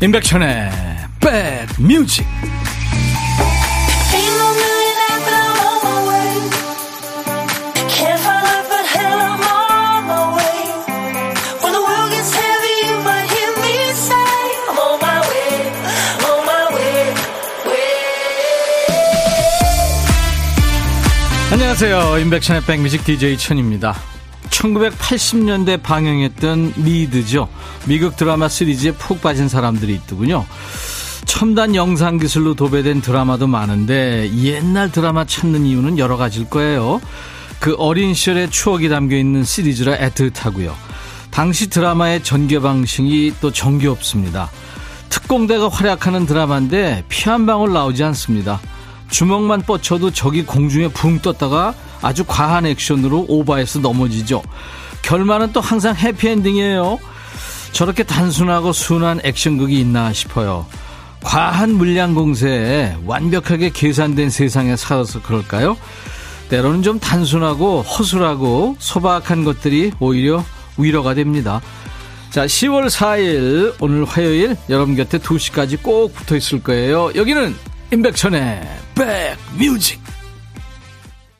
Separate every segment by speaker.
Speaker 1: 임백천의 백뮤직 안녕하세요. 임백천의 백뮤직 DJ 천입니다. 1980년대 방영했던 리드죠. 미국 드라마 시리즈에 푹 빠진 사람들이 있더군요. 첨단 영상 기술로 도배된 드라마도 많은데 옛날 드라마 찾는 이유는 여러 가지일 거예요. 그 어린 시절의 추억이 담겨 있는 시리즈라 애틋하고요. 당시 드라마의 전개 방식이 또 정겹습니다. 특공대가 활약하는 드라마인데 피 한 방울 나오지 않습니다. 주먹만 뻗쳐도 적이 공중에 붕 떴다가 아주 과한 액션으로 오버해서 넘어지죠. 결말은 또 항상 해피엔딩이에요. 저렇게 단순하고 순한 액션극이 있나 싶어요. 과한 물량 공세에 완벽하게 계산된 세상에 살아서 그럴까요? 때로는 좀 단순하고 허술하고 소박한 것들이 오히려 위로가 됩니다. 자, 10월 4일 오늘 화요일 여러분 곁에 2시까지 꼭 붙어 있을 거예요. 여기는 임백천의 백뮤직.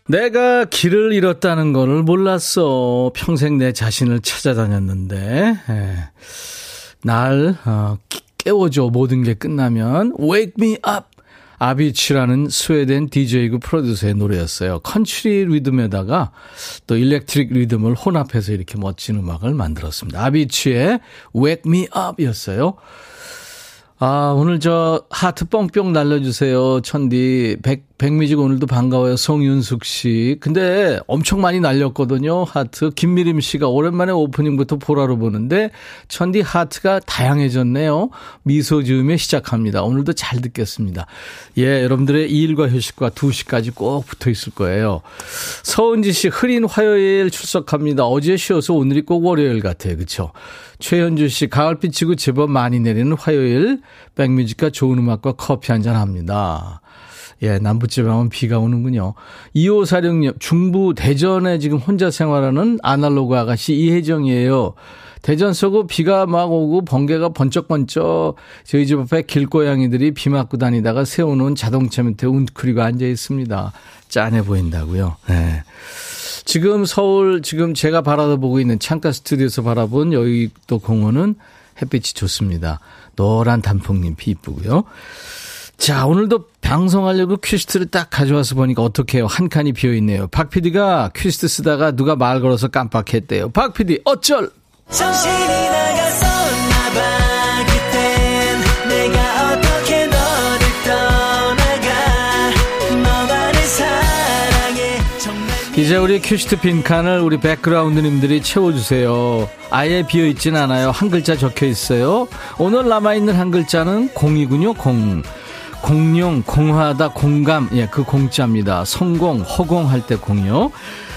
Speaker 1: 내가 길을 잃었다는 거를 몰랐어. 평생 내 자신을 찾아다녔는데, 에, 예. 날, 어, 깨워줘. 모든 게 끝나면, wake me up. 아비치라는 스웨덴 DJ고 프로듀서의 노래였어요. 컨트리 리듬에다가 또 electric 리듬을 혼합해서 이렇게 멋진 음악을 만들었습니다. 아비치의 wake me up 이었어요. 아, 오늘 저 하트 뻥뻥 날려주세요. 천디. 백, 백뮤직 오늘도 반가워요. 송윤숙 씨. 근데 엄청 많이 날렸거든요. 하트. 김미림 씨가 오랜만에 오프닝부터 보라로 보는데 천디 하트가 다양해졌네요. 미소 지으며 시작합니다. 오늘도 잘 듣겠습니다. 예, 여러분들의 일과 휴식과 2시까지 꼭 붙어 있을 거예요. 서은지 씨 흐린 화요일 출석합니다. 어제 쉬어서 오늘이 꼭 월요일 같아요. 그렇죠? 최현주 씨 가을빛이고 제법 많이 내리는 화요일 백뮤직과 좋은 음악과 커피 한잔 합니다. 예, 남부지방은 비가 오는군요. 2546님, 중부 대전에 지금 혼자 생활하는 아날로그 아가씨 이혜정이에요. 대전 서구 비가 막 오고 번개가 번쩍번쩍 저희 집 앞에 길고양이들이 비 맞고 다니다가 세워놓은 자동차 밑에 웅크리고 앉아 있습니다. 짠해 보인다고요. 네. 지금 서울 지금 제가 바라보고 있는 창가 스튜디오에서 바라본 또 공원은 햇빛이 좋습니다. 노란 단풍잎이 이쁘고요. 자, 오늘도 방송하려고 퀴스트를 딱 가져와서 보니까 어떡해요. 한 칸이 비어 있네요. 박 PD가 퀴스트 쓰다가 누가 말 걸어서 깜빡했대요. 박 PD, 어쩔! 정신이 나갔었나 봐. 이제 우리 큐시트 빈칸을 우리 백그라운드님들이 채워주세요. 아예 비어있진 않아요. 한 글자 적혀 있어요. 오늘 남아있는 한 글자는 공이군요. 공. 공룡, 공하다, 공감. 예, 그 공자입니다. 성공, 허공할 때 공이요.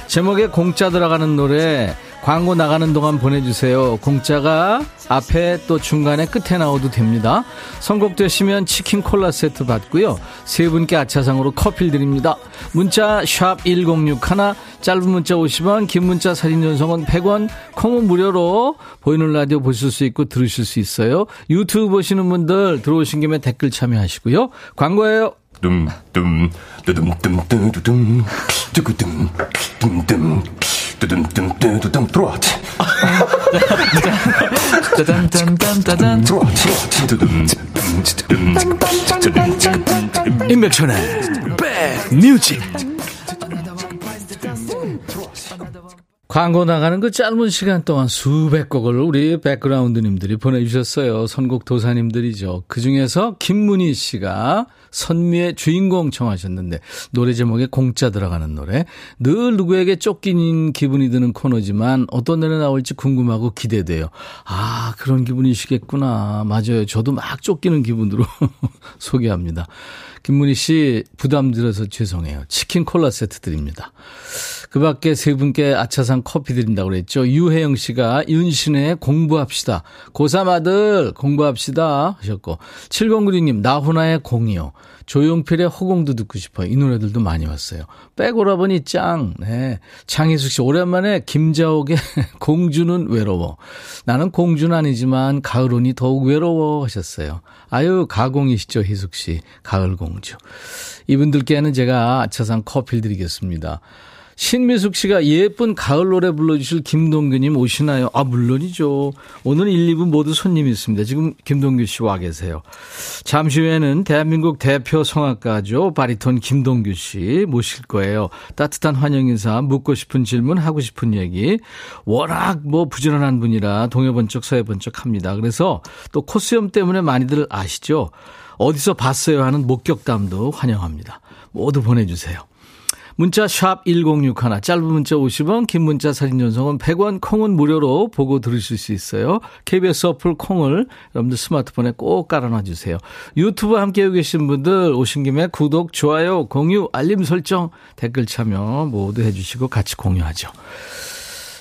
Speaker 1: 제목에 공자 들어가는 노래 광고 나가는 동안 보내주세요. 공짜가 앞에 또 중간에 끝에 나오도 됩니다. 선곡되시면 치킨 콜라 세트 받고요. 세 분께 아차상으로 커피 드립니다. 문자 1061, 짧은 문자 50원, 긴 문자 사진 전송은 100원, 콩은 무료로 보이는 라디오 보실 수 있고 들으실 수 있어요. 유튜브 보시는 분들 들어오신 김에 댓글 참여하시고요. 광고예요. 둠둠 뚜둠 뚜둠 뚜둠 뚜둠 들어와. 짜잔짠짠짠짠. 들어와. 임백천의 백뮤직. 광고 나가는 그 짧은 시간 동안 수백 곡을 우리 백그라운드님들이 보내주셨어요. 선곡 도사님들이죠. 그 중에서 김문희 씨가 선미의 주인공 청하셨는데 노래 제목에 공짜 들어가는 노래 늘 누구에게 쫓기는 기분이 드는 코너지만 어떤 노래 나올지 궁금하고 기대돼요. 아 그런 기분이시겠구나. 맞아요. 저도 막 쫓기는 기분으로 소개합니다. 김문희 씨 부담 들어서 죄송해요. 치킨 콜라 세트 드립니다. 그 밖에 세 분께 아차상 커피 드린다고 그랬죠. 유혜영 씨가 윤신의 공부합시다. 고3 아들 공부합시다 하셨고 7096님 나훈아의 공이요. 조용필의 허공도 듣고 싶어요. 이 노래들도 많이 왔어요. 백오라버니 짱. 네. 장희숙 씨 오랜만에 김자옥의 공주는 외로워. 나는 공주는 아니지만 가을온이 더욱 외로워 하셨어요. 아유 가공이시죠 희숙 씨. 가을 공주. 이분들께는 제가 아차상 커피를 드리겠습니다. 신미숙 씨가 예쁜 가을 노래 불러주실 김동규님 오시나요? 아, 물론이죠. 오늘 1, 2부 모두 손님이 있습니다. 지금 김동규 씨 와 계세요. 잠시 후에는 대한민국 대표 성악가죠. 바리톤 김동규 씨 모실 거예요. 따뜻한 환영 인사, 묻고 싶은 질문, 하고 싶은 얘기. 워낙 뭐 부지런한 분이라 동해번쩍 서해번쩍 합니다. 그래서 또 코스염 때문에 많이들 아시죠? 어디서 봤어요 하는 목격담도 환영합니다. 모두 보내주세요. 문자 샵 1061, 짧은 문자 50원, 긴 문자 사진 전송은 100원, 콩은 무료로 보고 들으실 수 있어요. KBS 어플 콩을 여러분들 스마트폰에 꼭 깔아놔 주세요. 유튜브 함께하고 계신 분들 오신 김에 구독, 좋아요, 공유, 알림 설정, 댓글 참여 모두 해주시고 같이 공유하죠.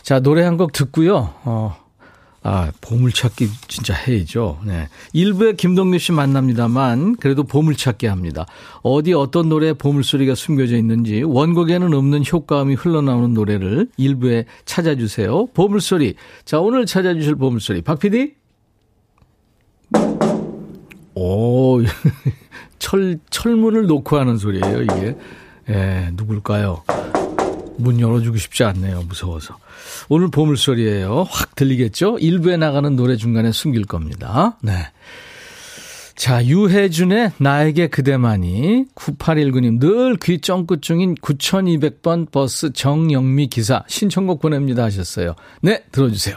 Speaker 1: 자, 노래 한 곡 듣고요. 어, 아, 보물찾기 진짜 해야죠. 네. 일부에 김동률 씨 만납니다만, 그래도 보물찾기 합니다. 어디 어떤 노래에 보물소리가 숨겨져 있는지, 원곡에는 없는 효과음이 흘러나오는 노래를 일부에 찾아주세요. 보물소리. 자, 오늘 찾아주실 보물소리. 박 PD? 오, 철, 철문을 놓고 하는 소리예요, 이게. 예, 누굴까요? 문 열어주고 싶지 않네요, 무서워서. 오늘 보물소리예요. 확 들리겠죠? 일부에 나가는 노래 중간에 숨길 겁니다. 네. 자, 유혜준의 나에게 그대만이 9819님 늘 귀 쫑긋 중인 9200번 버스 정영미 기사 신청곡 보냅니다 하셨어요. 네, 들어주세요.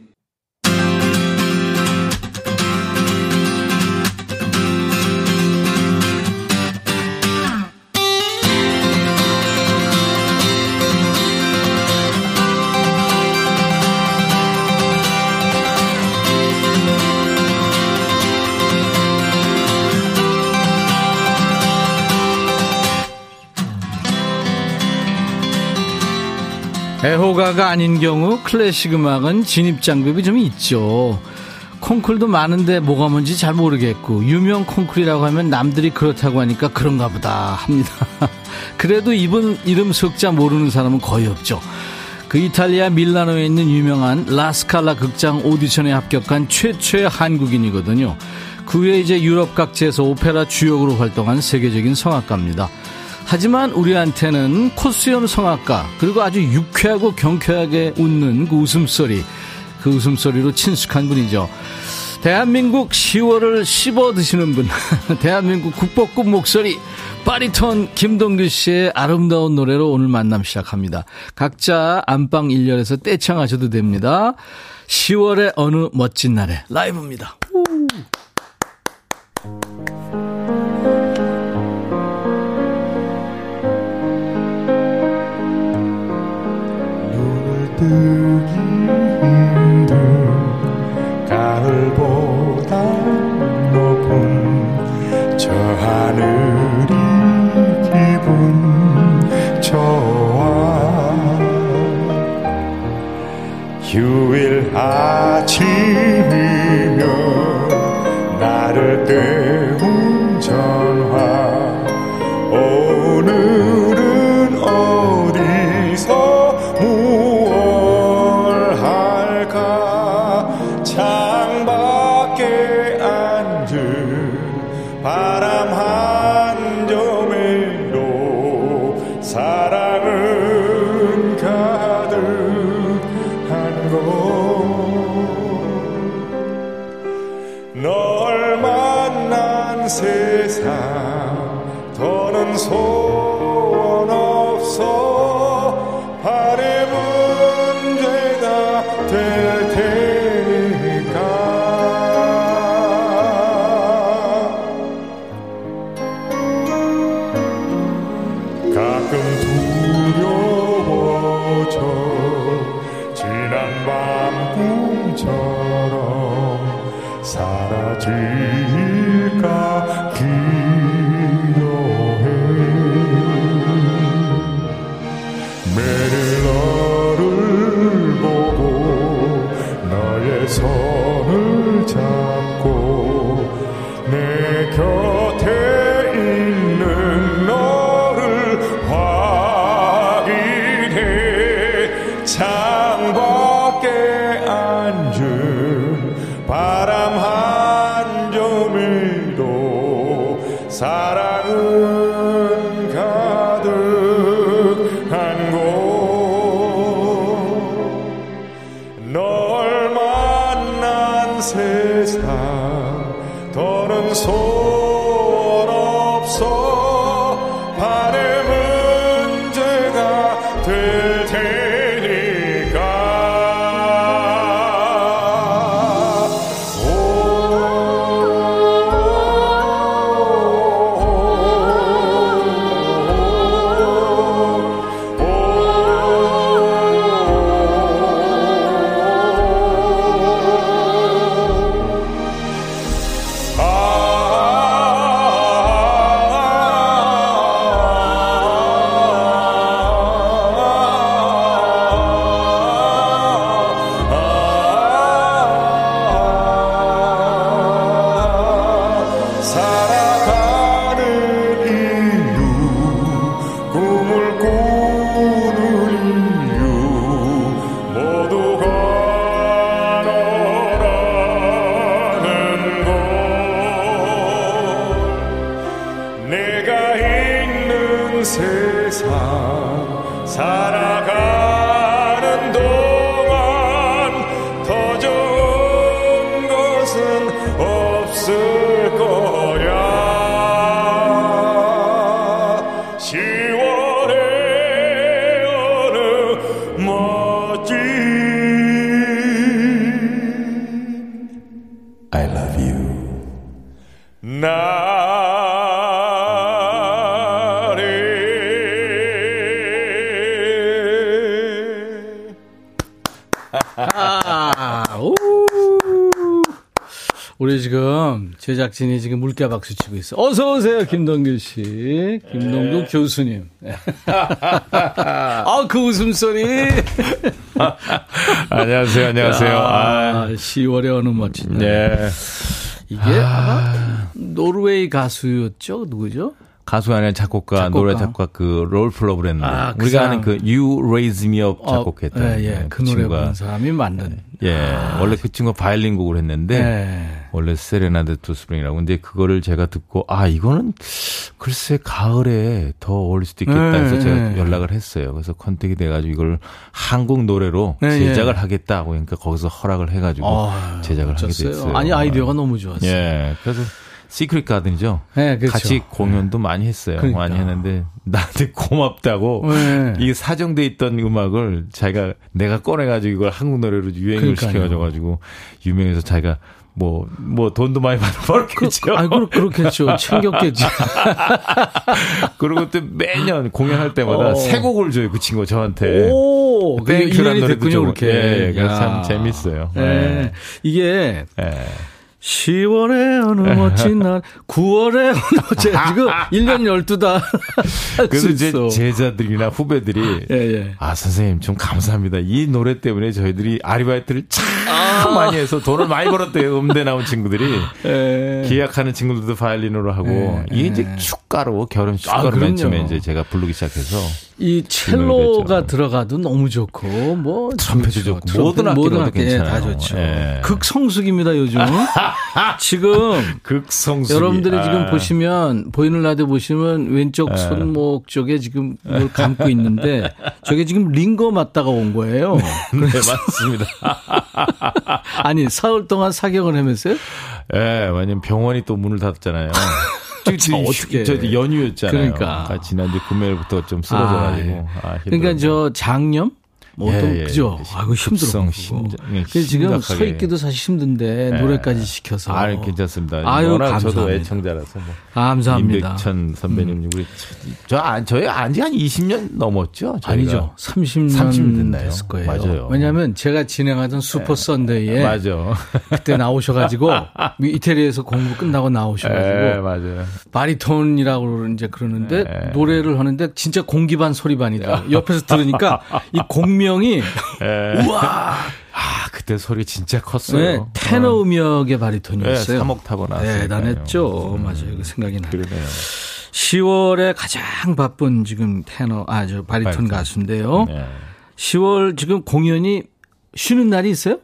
Speaker 1: 애호가가 아닌 경우 클래식 음악은 진입장벽이 좀 있죠. 콩쿨도 많은데 뭐가 뭔지 잘 모르겠고 유명 콩쿨이라고 하면 남들이 그렇다고 하니까 그런가 보다 합니다. 그래도 이분 이름 석자 모르는 사람은 거의 없죠. 그 이탈리아 밀라노에 있는 유명한 라스칼라 극장 오디션에 합격한 최초의 한국인이거든요. 그 후에 이제 유럽 각지에서 오페라 주역으로 활동한 세계적인 성악가입니다. 하지만 우리한테는 코스염 성악가 그리고 아주 유쾌하고 경쾌하게 웃는 그 웃음소리 그 웃음소리로 친숙한 분이죠. 대한민국 10월을 씹어 드시는 분 대한민국 국보급 목소리 바리톤 김동규 씨의 아름다운 노래로 오늘 만남 시작합니다. 각자 안방 1열에서 떼창하셔도 됩니다. 10월의 어느 멋진 날에 라이브입니다.
Speaker 2: 휴
Speaker 1: 제작진이 지금 물개 박수 치고 있어. 어서 오세요, 김동규 씨, 김동규 교수님. 아, 그 웃음소리.
Speaker 3: 안녕하세요, 안녕하세요.
Speaker 1: 아,
Speaker 3: 아,
Speaker 1: 10월에 어느 멋진 날.
Speaker 3: 네.
Speaker 1: 이게 아마 노르웨이 가수였죠? 누구죠?
Speaker 3: 가수가 아니라 작곡가,
Speaker 1: 작곡가.
Speaker 3: 노래 작곡가 그 롤플러브를 했는데
Speaker 1: 아, 그
Speaker 3: 우리가
Speaker 1: 사람.
Speaker 3: 아는 그 You Raise Me Up 작곡했던
Speaker 1: 어, 예, 예.
Speaker 3: 네,
Speaker 1: 그 노래
Speaker 3: 친구가
Speaker 1: 사람이 만든.
Speaker 3: 예, 원래 그 친구가 바이올린 곡을 했는데
Speaker 1: 네.
Speaker 3: 원래 Serenade to Spring이라고 근데 그거를 제가 듣고 아 이거는 글쎄 가을에 더 어울릴 수도 있겠다 해서
Speaker 1: 네,
Speaker 3: 제가
Speaker 1: 네.
Speaker 3: 연락을 했어요. 그래서 contact이 돼가지고 이걸 한국 노래로
Speaker 1: 네,
Speaker 3: 제작을
Speaker 1: 예.
Speaker 3: 하겠다고 그러니까 거기서 허락을 해가지고
Speaker 1: 아,
Speaker 3: 제작을 하게
Speaker 1: 멋졌어요.
Speaker 3: 됐어요.
Speaker 1: 아니, 아이디어가 너무 좋았어요.
Speaker 3: 예, 그래서 Secret Garden이죠.
Speaker 1: 네, 그렇죠.
Speaker 3: 같이 공연도 많이 했어요.
Speaker 1: 그러니까.
Speaker 3: 많이 했는데 나한테 고맙다고
Speaker 1: 네.
Speaker 3: 이게 사장돼 있던 음악을 자기가 내가 꺼내가지고 이걸 한국 노래로 유행을. 시켜가지고 유명해서 자기가 뭐 뭐 돈도 많이 벌겠죠.
Speaker 1: 아, 그, 그렇겠죠. 챙겼겠죠.
Speaker 3: 그리고 또 매년 공연할 때마다
Speaker 1: 어.
Speaker 3: 새 곡을 줘요 그 친구 저한테.
Speaker 1: 오,
Speaker 3: thank you라는
Speaker 1: 인연이
Speaker 3: 노래도
Speaker 1: 됐군요,
Speaker 3: 좀,
Speaker 1: 그렇게.
Speaker 3: 예, 예, 그래서
Speaker 1: 야.
Speaker 3: 참 재밌어요.
Speaker 1: 예.
Speaker 3: 예.
Speaker 1: 이게
Speaker 3: 예.
Speaker 1: 10월에 어느 멋진 날, 9월에 어느 날, 지금 1년 12달.
Speaker 3: 그래서 제 제자들이나 후배들이
Speaker 1: 예, 예.
Speaker 3: 아 선생님 좀 감사합니다. 이 노래 때문에 저희들이 아르바이트를 참 많이 해서 돈을 많이 벌었대요. 음대 나온 친구들이
Speaker 1: 예.
Speaker 3: 기약하는 친구들도 바이올린으로 하고
Speaker 1: 예,
Speaker 3: 이게 이제 축가로 결혼 축가로
Speaker 1: 아,
Speaker 3: 맨 처음에. 이제 제가 부르기 시작해서
Speaker 1: 이 첼로가. 들어가도 너무 좋고, 뭐.
Speaker 3: 트럼펫도. 좋고,
Speaker 1: 트럼펫,
Speaker 3: 모든 악기로도
Speaker 1: 악기, 예, 다
Speaker 3: 괜찮아요.
Speaker 1: 좋죠.
Speaker 3: 예.
Speaker 1: 극성숙입니다, 요즘. 지금.
Speaker 3: 극성수
Speaker 1: 여러분들이
Speaker 3: 아.
Speaker 1: 지금 보시면 보이는 라디오 보시면 왼쪽
Speaker 3: 예.
Speaker 1: 손목 쪽에 지금 뭘 감고 있는데 저게 지금 링거 맞다가 온 거예요.
Speaker 3: 네 맞습니다.
Speaker 1: 아니 사흘 동안 사격을 하면서요?
Speaker 3: 예, 왜냐면 병원이 또 문을 닫았잖아요.
Speaker 1: 아, 어떻게.
Speaker 3: 저 연휴였잖아요.
Speaker 1: 그러니까.
Speaker 3: 지난주 금요일부터 좀 쓰러져가지고.
Speaker 1: 아,
Speaker 3: 아,
Speaker 1: 그러니까. 저 장염 뭐 어떤
Speaker 3: 예, 예.
Speaker 1: 그죠? 아이고 힘들어.
Speaker 3: 심장- 예,
Speaker 1: 그래서 지금 서. 있기도 사실 힘든데
Speaker 3: 예.
Speaker 1: 노래까지 시켜서.
Speaker 3: 아, 괜찮습니다.
Speaker 1: 아유,
Speaker 3: 워낙 저도
Speaker 1: 감사합니다.
Speaker 3: 애청자라서 뭐.
Speaker 1: 감사합니다. 음.
Speaker 3: 임백천 선배님 우리 저 안- 저희 안지 한 20년 넘었죠. 저희가.
Speaker 1: 아니죠. 30년,
Speaker 3: 30년 됐나요?
Speaker 1: 됐을 거예요.
Speaker 3: 맞아요.
Speaker 1: 왜냐하면 제가 진행하던 슈퍼 썬데이에
Speaker 3: 맞아.
Speaker 1: 그때 나오셔가지고 이태리에서 공부 끝나고 나오셔가지고
Speaker 3: 예, 맞아요.
Speaker 1: 바리톤이라고 이제 그러는데
Speaker 3: 네.
Speaker 1: 노래를 하는데 진짜 공기반 소리반이다. 옆에서 들으니까 이 공 명이
Speaker 3: 예. 우와. 아, 그때 소리 진짜 컸어요.
Speaker 1: 네, 테너 음역의
Speaker 3: 네,
Speaker 1: 바리톤이었어요.
Speaker 3: 3옥타브 나왔어요.
Speaker 1: 대단했죠. 맞아요. 그 생각이 나요.
Speaker 3: 그러네요.
Speaker 1: 10월에 가장 바쁜 지금 테너, 아, 저 바리톤
Speaker 3: 바리톤.
Speaker 1: 가수인데요.
Speaker 3: 네.
Speaker 1: 10월 지금 공연이 쉬는 날이 있어요?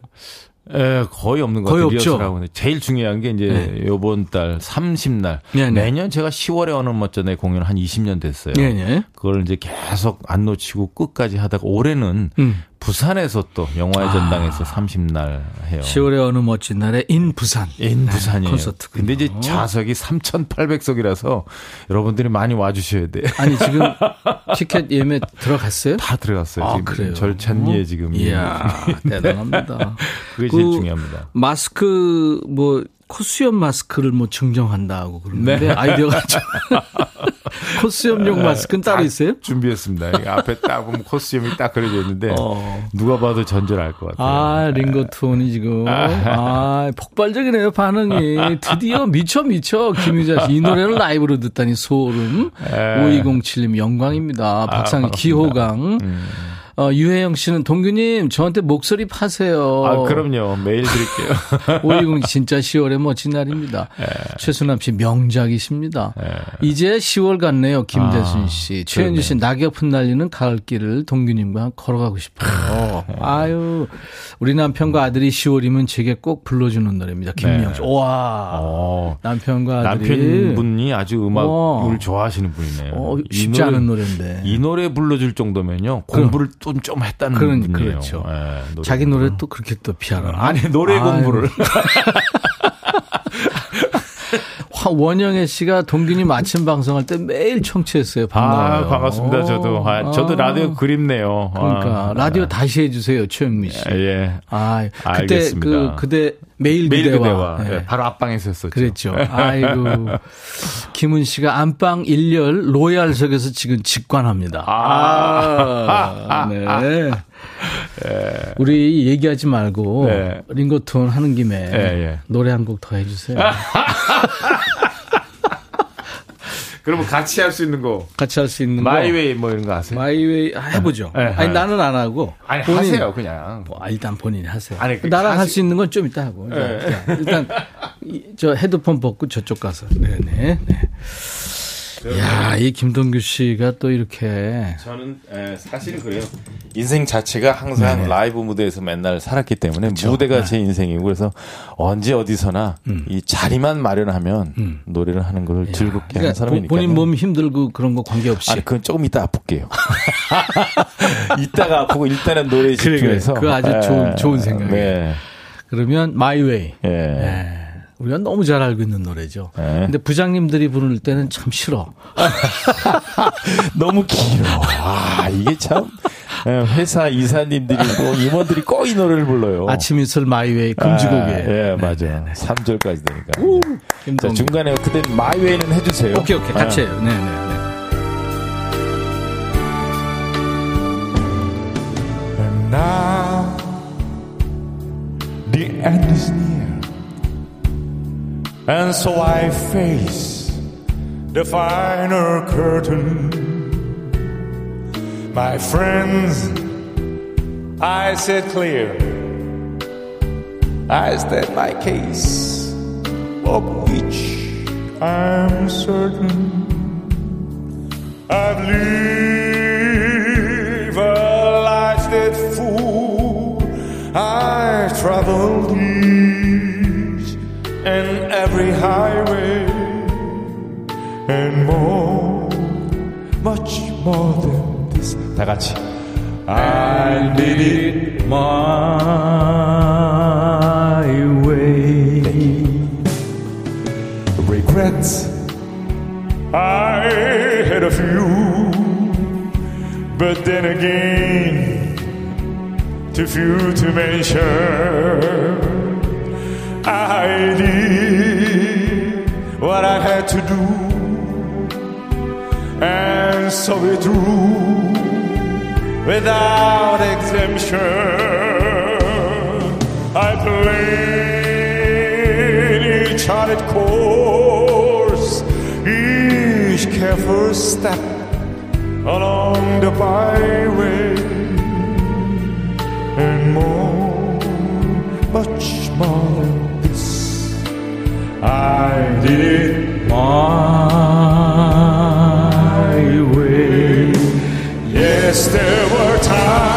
Speaker 3: 예, 거의 없는 것
Speaker 1: 거의
Speaker 3: 같아요.
Speaker 1: 없죠?
Speaker 3: 리허설하고. 제일 중요한 게 이제
Speaker 1: 네.
Speaker 3: 요번 달 30날
Speaker 1: 네, 네.
Speaker 3: 매년 제가 10월에 어느 멋전에 공연 한 20년 됐어요.
Speaker 1: 예, 예.
Speaker 3: 그걸 이제 계속 안 놓치고 끝까지 하다가 올해는
Speaker 1: 음.
Speaker 3: 부산에서 또 영화의 전당에서 30날 해요.
Speaker 1: 10월의 어느 멋진 날에 인 부산.
Speaker 3: 인 부산이에요.
Speaker 1: 콘서트군요.
Speaker 3: 근데 이제 좌석이 3,800석이라서 여러분들이 많이 와 주셔야 돼.
Speaker 1: 아니 지금 티켓 예매 들어갔어요?
Speaker 3: 다 들어갔어요.
Speaker 1: 아,
Speaker 3: 지금
Speaker 1: 그래요?
Speaker 3: 절찬리에 지금.
Speaker 1: 이야 대단합니다.
Speaker 3: 그게 제일
Speaker 1: 그
Speaker 3: 중요합니다.
Speaker 1: 마스크 뭐 코수염 마스크를 뭐 증정한다고 그러는데
Speaker 3: 네.
Speaker 1: 아이디어가 좀 코수염용 마스크는 따로 있어요?
Speaker 3: 준비했습니다. 이 앞에 딱 보면 코스튬이 딱 그려져 있는데
Speaker 1: 어.
Speaker 3: 누가 봐도 전절할 것 같아요.
Speaker 1: 아, 링거톤이 지금. 아, 폭발적이네요, 반응이. 드디어 미쳐, 미쳐. 김유자 씨. 이 노래를 라이브로 듣다니 소름.
Speaker 3: 에.
Speaker 1: 5207님, 영광입니다. 박상희,
Speaker 3: 반갑습니다.
Speaker 1: 기호강. 어, 유혜영 씨는 동규님, 저한테 목소리 파세요.
Speaker 3: 아, 그럼요. 매일 드릴게요.
Speaker 1: 520 진짜 10월의 멋진 날입니다. 최순남 씨 명작이십니다. 이제 10월 같네요. 김대순 씨. 최현주 씨 낙엽 흩날리는 가을길을 동규님과 걸어가고 싶어요. 아유 우리 남편과 아들이 10월이면 제게 꼭 불러주는 노래입니다. 김미영 씨. 와
Speaker 3: 어,
Speaker 1: 남편과 아들이
Speaker 3: 남편분이 아주 음악을
Speaker 1: 와.
Speaker 3: 좋아하시는 분이네요.
Speaker 1: 어,
Speaker 3: 이
Speaker 1: 쉽지
Speaker 3: 노래-
Speaker 1: 않은 노래인데.
Speaker 3: 이 노래 불러줄 정도면요. 공부를 좀 좀 했다는
Speaker 1: 그런-
Speaker 3: 분이에요.
Speaker 1: 그렇죠.
Speaker 3: 예, 노래
Speaker 1: 자기. 노래 또 그렇게 또 피하라.
Speaker 3: 아니 노래. 공부를
Speaker 1: 화- 원영애 씨가 동균님 아침 방송할 때 매일 청취했어요. 반가워요.
Speaker 3: 아 반갑습니다 저도 아, 저도 라디오 그립네요
Speaker 1: 그러니까
Speaker 3: 아,
Speaker 1: 라디오 다시 해주세요, 최영미 씨.
Speaker 3: 예
Speaker 1: 아, 그때
Speaker 3: 알겠습니다.
Speaker 1: 그 그대 매일
Speaker 3: 매일
Speaker 1: 그대와,
Speaker 3: 그대와
Speaker 1: 예.
Speaker 3: 예, 바로 앞방에서 했었죠
Speaker 1: 그랬죠. 아이고. 김은 씨가 안방 1열 로얄석에서 지금 직관합니다. 아, 네. 우리 얘기하지 말고
Speaker 3: 네.
Speaker 1: 링거 투혼 하는 김에
Speaker 3: 예, 예.
Speaker 1: 노래 한 곡 더 해주세요.
Speaker 3: 그러면 같이 할 수 있는 거
Speaker 1: 같이 할 수 있는 거.
Speaker 3: 마이웨이 뭐 이런 거 아세요?
Speaker 1: My Way 아, 해보죠.
Speaker 3: 네,
Speaker 1: 아니
Speaker 3: 네.
Speaker 1: 나는 안 하고
Speaker 3: 아니
Speaker 1: 본인-
Speaker 3: 하세요 그냥
Speaker 1: 뭐, 아, 일단 본인이 하세요.
Speaker 3: 아니, 그
Speaker 1: 나랑 할 수 있는 건 좀 이따 하고.
Speaker 3: 네.
Speaker 1: 자, 일단 이- 저 헤드폰 벗고 저쪽 가서. 네네. 네. 야, 이 김동규 씨가 또 이렇게
Speaker 3: 저는 에, 사실은 그래요. 인생 자체가 항상
Speaker 1: 네.
Speaker 3: 라이브 무대에서 맨날 살았기 때문에 무대가 제 인생이고 그래서 언제 어디서나 이 자리만 마련하면 노래를 하는 걸 즐겁게 하는
Speaker 1: 음. 그러니까
Speaker 3: 사람이니까.
Speaker 1: 본인 몸 힘들고 그런 거 관계없이.
Speaker 3: 아니 그건 조금 이따 아플게요. 이따가 아프고 일단은 노래에
Speaker 1: 그래,
Speaker 3: 집중해서.
Speaker 1: 그거 아주
Speaker 3: 에,
Speaker 1: 좋은- 좋은 생각이에요.
Speaker 3: 네.
Speaker 1: 그러면 My Way.
Speaker 3: 예.
Speaker 1: 네. 우리가 너무 잘 알고 있는 노래죠.
Speaker 3: 네.
Speaker 1: 근데 부장님들이 부를 때는 참 싫어.
Speaker 3: 너무 길어. 아 이게 참 에, 회사 이사님들이 뭐 임원들이 꼭 이 노래를 불러요.
Speaker 1: 아침 이슬 My Way 금지곡이에요.
Speaker 3: 아, 예, 맞아. 3절까지 되니까. 자,
Speaker 1: 김동규.
Speaker 3: 중간에 그때 My Way는 해주세요.
Speaker 1: 오케이, 오케이. 같이
Speaker 3: 아.
Speaker 1: 해요. 네 네 네.
Speaker 2: And now the end is near. And so I face the final curtain. My friends, I said clear. I state my case, of which I'm certain. I've lived a life that full. I've traveled every highway and more, much more than this. 다 같이. I did it my way. Regrets. I had a few, but then again, too few to mention. I did what I had to do, and so it through without exemption. I played each charted course, each careful step along the byway, and more, much more. I did it my way. Yes, there were times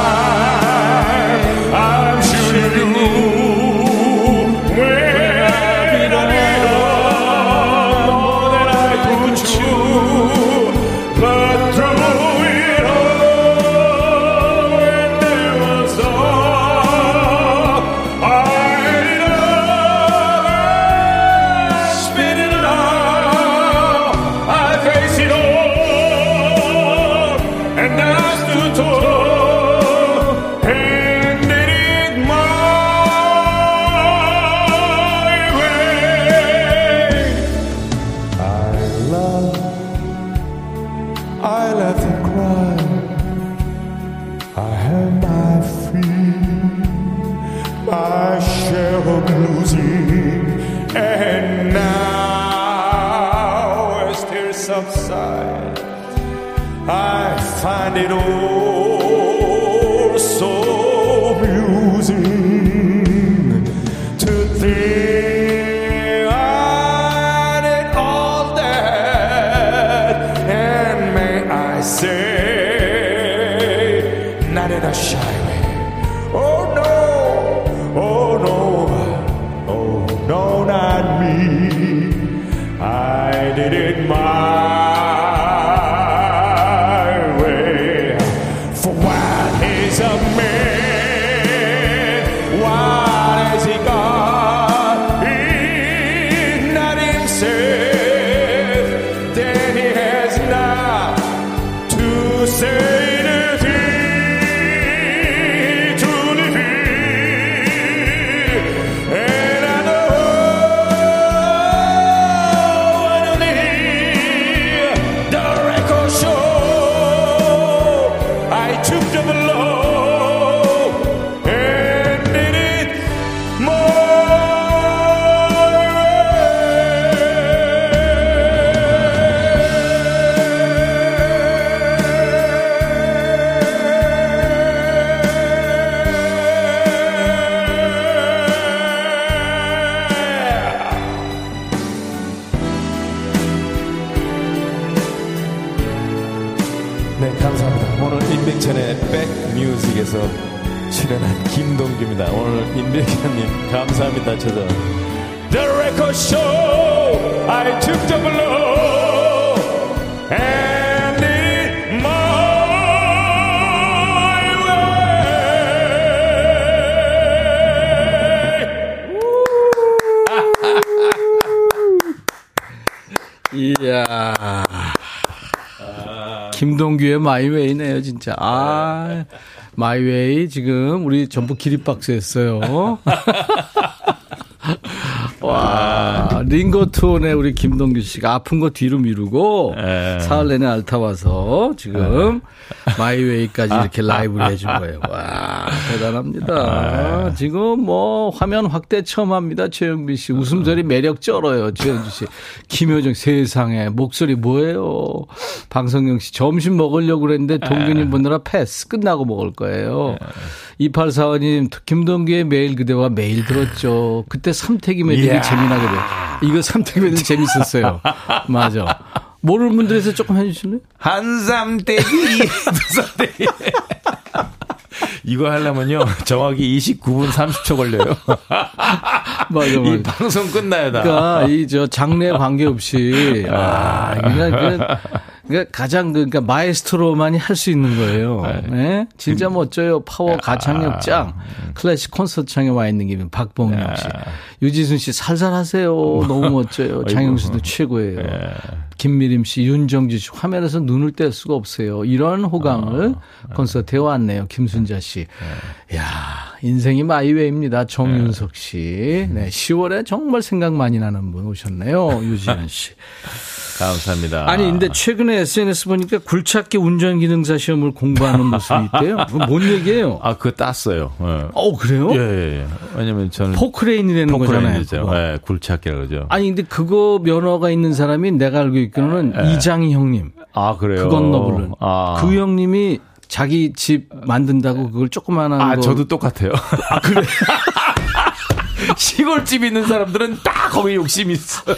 Speaker 1: 이야. 김동규의 My Way네요, 진짜. 아, My Way 지금 우리 전부 기립박수 했어요. 와, 링거 투혼의 우리 김동규 씨가 아픈 거 뒤로 미루고
Speaker 3: 에.
Speaker 1: 사흘 내내 앓다 와서 지금 My Way까지 이렇게 라이브를 해준 거예요. 와, 대단합니다. 지금 뭐 화면 확대 처음 합니다. 최영빈 씨. 웃음소리 매력 쩔어요. 최영주 씨. 김효정 세상에 목소리 뭐예요? 방성경 씨 점심 먹으려고 그랬는데 동균님 보느라 패스 끝나고 먹을 거예요. 2845님 김동규의 매일 그대와 매일 들었죠. 그때 삼태기 매력이
Speaker 3: 이야.
Speaker 1: 재미나게 돼요. 이거 삼태기 매력 재밌었어요. 맞아. 모르는 분들에서 조금 해주실래요?
Speaker 3: 한삼대기 두삼대기 이거 하려면요 정확히 29분 30초 걸려요.
Speaker 1: 맞아,
Speaker 3: 이
Speaker 1: 맞아.
Speaker 3: 방송 끝나요 다.
Speaker 1: 그러니까 이 저 장르에 관계없이 아, 그러니까, 그, 그러니까 가장 그, 그러니까 마에스트로만이 할 수 있는 거예요. 네. 진짜 멋져요. 파워 가창력 짱. 클래식 콘서트장에 와 있는 김에 박봉영 씨. 유지순 씨 살살하세요. 너무 멋져요. 장영수도 최고예요. 김미림 씨, 윤정주 씨 화면에서 눈을 뗄 수가 없어요. 이런 호강을 콘서트에 왔네요. 김순자 씨. 야, 인생이 My Way입니다. 정윤석 씨. 네, 10월에 정말 생각 많이 나는 분 오셨네요. 유지현 씨.
Speaker 3: 감사합니다.
Speaker 1: 아니, 근데 최근에 SNS 보니까 굴착기 운전기능사 시험을 공부하는 모습이 있대요. 뭔 얘기예요?
Speaker 3: 아 그거 땄어요. 예.
Speaker 1: 어, 그래요?
Speaker 3: 예, 예, 예. 왜냐면 저는
Speaker 1: 포크레인이라는 거잖아요.
Speaker 3: 포크레인이죠.
Speaker 1: 그거.
Speaker 3: 예, 굴착기라 그러죠.
Speaker 1: 아니, 근데 그거 면허가 있는 사람이 내가 알고 있기로는 이장희 형님.
Speaker 3: 아 그래요.
Speaker 1: 그건 너블은.
Speaker 3: 아,
Speaker 1: 그 형님이 자기 집 만든다고 그걸 조그만한
Speaker 3: 아
Speaker 1: 거.
Speaker 3: 저도 똑같아요. 아 그래. 시골집 있는 사람들은 다 거기 욕심이 있어요.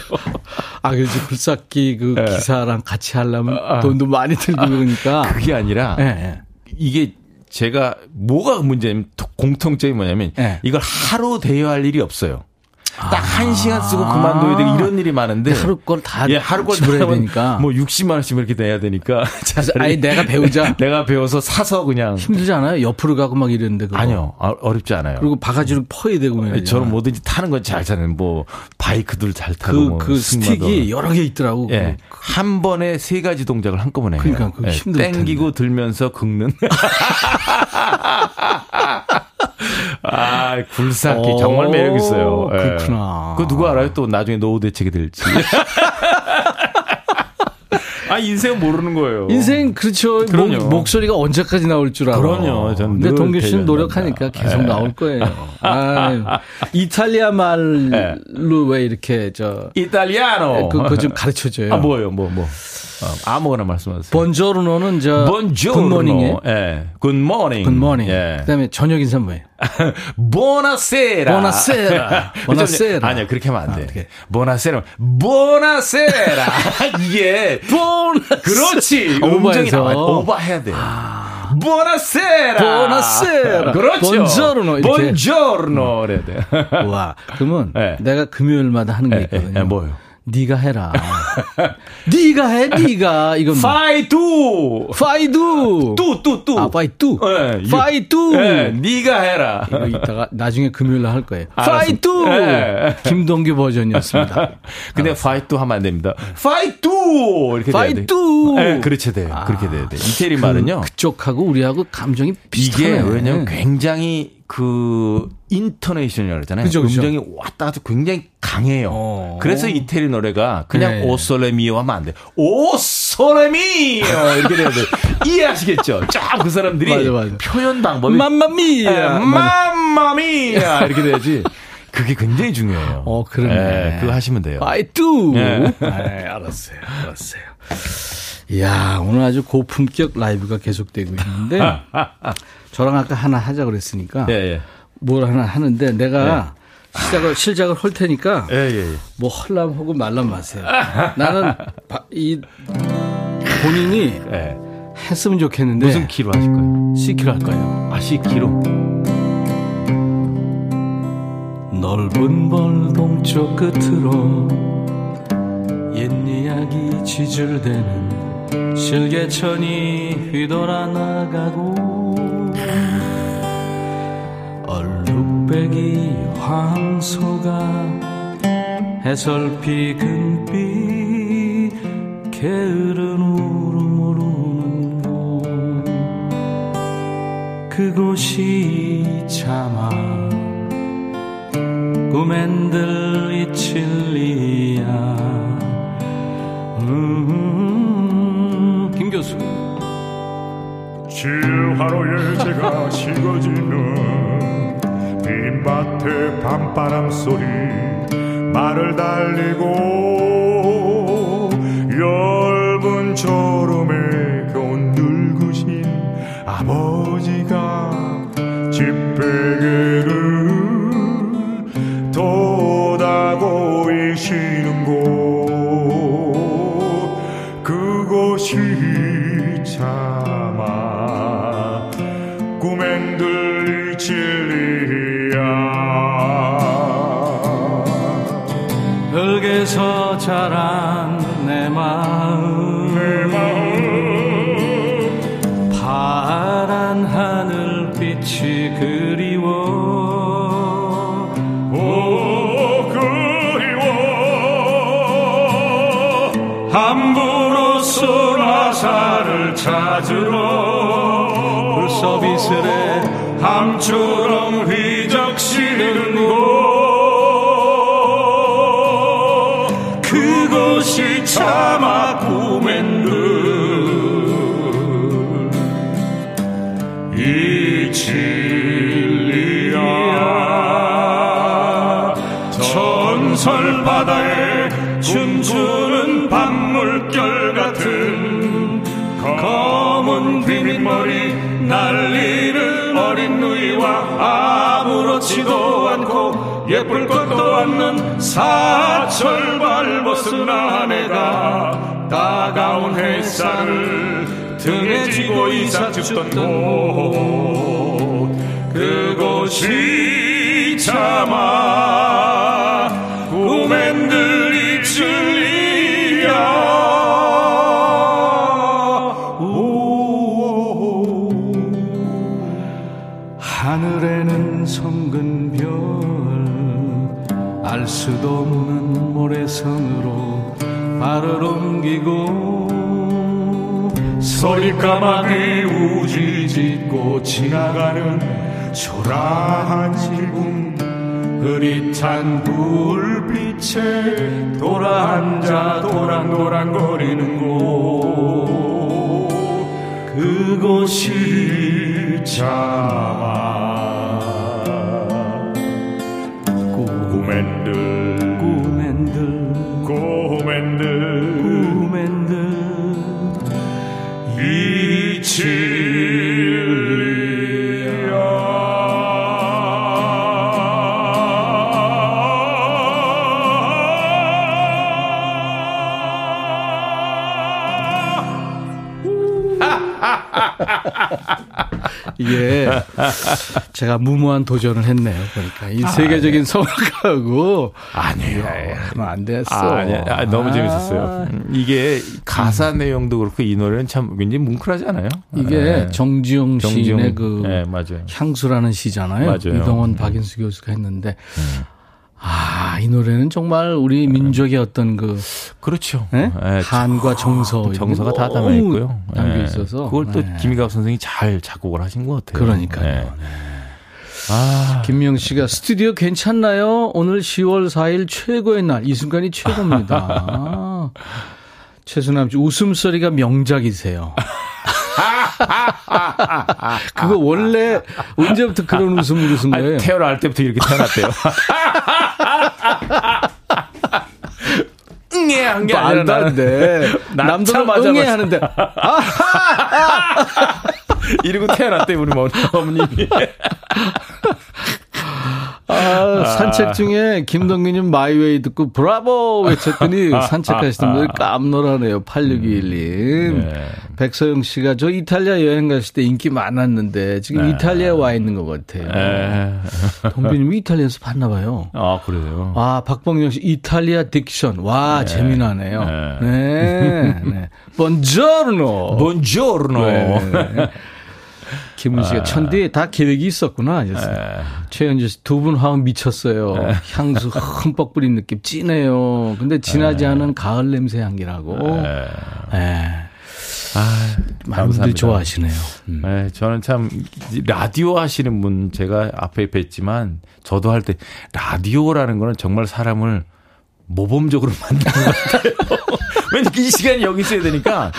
Speaker 1: 아, 그래서 굴삭기 그
Speaker 3: 예.
Speaker 1: 기사랑 같이 하려면
Speaker 3: 아.
Speaker 1: 돈도 많이 들고 그러니까.
Speaker 3: 그게 아니라
Speaker 1: 예, 예.
Speaker 3: 이게 제가 뭐가 문제냐면 공통점이 뭐냐면
Speaker 1: 네.
Speaker 3: 이걸 하루 대여할 일이 없어요. 딱한 시간 쓰고 그만둬야 되고 이런 일이 많은데
Speaker 1: 하루 걸다
Speaker 3: 예, 하루 걸
Speaker 1: 지불해야
Speaker 3: 하면
Speaker 1: 되니까.
Speaker 3: 뭐 60만 원씩 이렇게 내야 되니까
Speaker 1: 아니, 내가 배우자.
Speaker 3: 내가 배워서 사서 그냥
Speaker 1: 힘들지 않아요? 옆으로 가고 막 이랬는데. 그거.
Speaker 3: 아니요 아, 어렵지 않아요.
Speaker 1: 그리고 바가지로 퍼야 되고 말이야.
Speaker 3: 저는 뭐든지 타는 건 잘 타는 뭐 바이크들 잘 타고
Speaker 1: 그,
Speaker 3: 뭐
Speaker 1: 그. 스틱이 여러 개 있더라고.
Speaker 3: 예. 한 번에 세 가지 동작을 한꺼번에.
Speaker 1: 그러니까
Speaker 3: 예,
Speaker 1: 힘들
Speaker 3: 땡기고 들면서 긁는. 아, 굴삭기
Speaker 1: 오,
Speaker 3: 정말 매력 있어요. 예.
Speaker 1: 그렇구나.
Speaker 3: 그거 누구 알아요? 또 나중에 노후 대책이 될지. 아 인생 모르는 거예요.
Speaker 1: 인생 그렇죠.
Speaker 3: 그럼요.
Speaker 1: 목, 소리가 언제까지 나올 줄 알아.
Speaker 3: 그럼요. 전
Speaker 1: 근데
Speaker 3: 늘
Speaker 1: 동규 씨는. 노력하니까 계속
Speaker 3: 네.
Speaker 1: 나올 거예요. 아유. 이탈리아 말로
Speaker 3: 네.
Speaker 1: 왜 이렇게 저
Speaker 3: 이탈리아노.
Speaker 1: 그거 좀 가르쳐 줘요.
Speaker 3: 아 뭐예요, 뭐 뭐. 어, 아무거나 말씀하세요.
Speaker 1: 번저르노는 저
Speaker 3: Buongiorno.
Speaker 1: 굿모닝에
Speaker 3: 예. Morning.
Speaker 1: 굿모닝.
Speaker 3: 예.
Speaker 1: 그다음에 저녁 인사 뭐예요?
Speaker 3: 보나세라.
Speaker 1: 보나세라. 보나세라.
Speaker 3: 아니야, 그렇게 하면 안 돼.
Speaker 1: 아?
Speaker 3: 보나세라. Buonasera. 이게
Speaker 1: buonase.
Speaker 3: 그렇지. 음정이
Speaker 1: 오버해서.
Speaker 3: 나와야 오버해야 돼.
Speaker 1: Buonasera. Buonasera.
Speaker 3: 그렇죠.
Speaker 1: Buongiorno 이렇게.
Speaker 3: Buongiorno 그래야 돼.
Speaker 1: 와. 그러면
Speaker 3: 네.
Speaker 1: 내가 금요일마다 하는 게
Speaker 3: 예,
Speaker 1: 있거든요.
Speaker 3: 예, 예, 뭐요?
Speaker 1: 네가 해라. 네가 해, 네가 이건 뭐.
Speaker 3: 파이투.
Speaker 1: 파이두.
Speaker 3: 뚜뚜뚜.
Speaker 1: 아, 파이두.
Speaker 3: 예, 유-
Speaker 1: fai tu.
Speaker 3: 예, 네가 해라.
Speaker 1: 이거 이따가 나중에 금요일 날할 거예요. Fai tu.
Speaker 3: 예.
Speaker 1: 김동규 버전이었습니다.
Speaker 3: 근데 fai tu 하면 안 됩니다. Fai tu 이렇게 돼.
Speaker 1: Fai tu.
Speaker 3: 예, 그렇게 돼요. 그렇게 돼야 돼. 이태리 말은요.
Speaker 1: 그쪽하고 우리하고 감정이
Speaker 3: 이게
Speaker 1: 비슷하네.
Speaker 3: 왜냐면 굉장히 그 intonation이라고 그러잖아요.
Speaker 1: 그죠, 그죠.
Speaker 3: 음정이 왔다 갔다 굉장히 강해요.
Speaker 1: 어.
Speaker 3: 그래서 이태리 노래가 그냥
Speaker 1: 네.
Speaker 3: 'O sole mio 하면 안 돼. 'O sole mio 이렇게 돼야 돼. 이해하시겠죠? 쫙 그 사람들이
Speaker 1: 맞아, 맞아.
Speaker 3: 표현 방법이
Speaker 1: mamma mia.
Speaker 3: 예, mamma mia 이렇게 돼야지. 그게 굉장히 중요해요.
Speaker 1: 어, 그러네.
Speaker 3: 예, 그거 하시면 돼요.
Speaker 1: 파이두.
Speaker 3: 예.
Speaker 1: 네, 알았어요. 알았어요. 이야, 오늘 아주 고품격 라이브가 계속되고 있는데, 저랑 아까 하나 하자 그랬으니까,
Speaker 3: 예, 예.
Speaker 1: 뭘 하나 하는데, 내가 시작을, 시작을 할 테니까,
Speaker 3: 예, 예, 예.
Speaker 1: 뭐 헐람 하고 말람 마세요. 나는, 바- 이, 본인이
Speaker 3: 예.
Speaker 1: 했으면 좋겠는데,
Speaker 3: 무슨 키로 하실 거예요?
Speaker 1: C키로 할 거예요.
Speaker 3: 아, C키로.
Speaker 1: 넓은 벌 동 쪽 끝으로 옛 이야기 지줄대는 실개천이 휘돌아 나가고 얼룩배기 황소가 해설피 금빛 게으른 울음을 우는 곳 그곳이 참아 꿈엔들 이칠리야. 음, 김 교수.
Speaker 2: 칠하루에 제가 식어지는 빈밭의 밤바람 소리 말을 달리고 엷은 졸
Speaker 1: 자란 내 마음
Speaker 2: 내 마음.
Speaker 1: 파란 하늘빛이 그리워.
Speaker 2: 오 그리워. 함부로 쏘나사를 찾으러
Speaker 1: 그 서비스에
Speaker 2: 함처럼 참아 꿈엔 늘이 진리야 전설 바다에 춤추 예쁠 것도 않는 사철 발벗은 아내가 따가운 햇살을 등에 지고 이삭 죽던 곳. 그곳이 참아
Speaker 1: 수도 없는 모래성으로 발을 옮기고
Speaker 2: 소리까마귀 우지 짓고 지나가는 초라한 지붕 흐릿한 불빛에 돌아앉아 도랑도랑거리는 곳. 그곳이 참아
Speaker 1: 이게 제가 무모한 도전을 했네요. 그러니까 이 세계적인 성악하고
Speaker 4: 아니에요.
Speaker 1: 하면 안 됐어.
Speaker 3: 아, 아니, 아, 너무 재밌었어요. 음, 이게 가사 내용도 그렇고 이 노래는 참 굉장히 뭉클하지 않아요?
Speaker 1: 이게
Speaker 3: 네.
Speaker 1: 정지용
Speaker 3: 정지용.
Speaker 1: 시인의 그
Speaker 3: 네, 맞아요.
Speaker 1: 향수라는 시잖아요.
Speaker 3: 맞아요.
Speaker 1: 이동원 박인수 교수가 했는데 아, 이 노래는 정말 우리 민족의 어떤 그
Speaker 3: 그렇죠.
Speaker 1: 예?
Speaker 3: 예,
Speaker 1: 한과 정서
Speaker 3: 그 정서가 다 담아 있고요.
Speaker 1: 담겨
Speaker 3: 예.
Speaker 1: 있어서.
Speaker 3: 그걸 또
Speaker 1: 네.
Speaker 3: 김희갑 선생이 잘 작곡을 하신 것 같아요.
Speaker 1: 그러니까요.
Speaker 3: 예. 아,
Speaker 1: 김명 씨가 스튜디오 괜찮나요? 오늘 10월 4일 최고의 날. 이 순간이 최고입니다. 아, 최수남 씨, 웃음소리가 명작이세요. 그거 원래 언제부터 그런 웃음을 웃은 거예요?
Speaker 3: 태어날 때부터 이렇게 태어났대요. 응애 한게 아니라 나는.
Speaker 1: 남들은
Speaker 3: 낳자마자
Speaker 1: 응애
Speaker 3: 벌써-
Speaker 1: 하는데.
Speaker 3: 이러고 태어났대 우리 어머님이.
Speaker 1: 아, 산책 중에 김동규님 My Way 듣고 브라보 외쳤더니 산책하시던 분들 깜놀하네요. 8621님.
Speaker 3: 네.
Speaker 1: 백서영 씨가 저 이탈리아 여행 갔을 때 인기 많았는데 지금 이탈리아에 와 있는 것 같아요.
Speaker 3: 에.
Speaker 1: 동빈님 이탈리아에서 봤나 봐요.
Speaker 3: 아 그래요.
Speaker 1: 아, 박봉영 씨, 이탈리아 diction. 와, 재미나네요. 네. 네.
Speaker 3: Buongiorno. Buongiorno.
Speaker 1: 네. 김은 씨가 천디 다 계획이 있었구나. 이랬어요. 최현주 씨, 두 분 화음 미쳤어요. 향수 흠뻑 뿌린 느낌 진해요. 근데 진하지 않은 가을 냄새 향기라고. 네.
Speaker 3: 아,
Speaker 1: 많은 분들이 좋아하시네요. 음.
Speaker 3: 네, 저는 참 라디오 하시는 분 제가 앞에 뵀지만 저도 할 때 라디오라는 거는 정말 사람을 모범적으로 만드는 것 같아요. 왜냐면 이 시간에 여기 있어야 되니까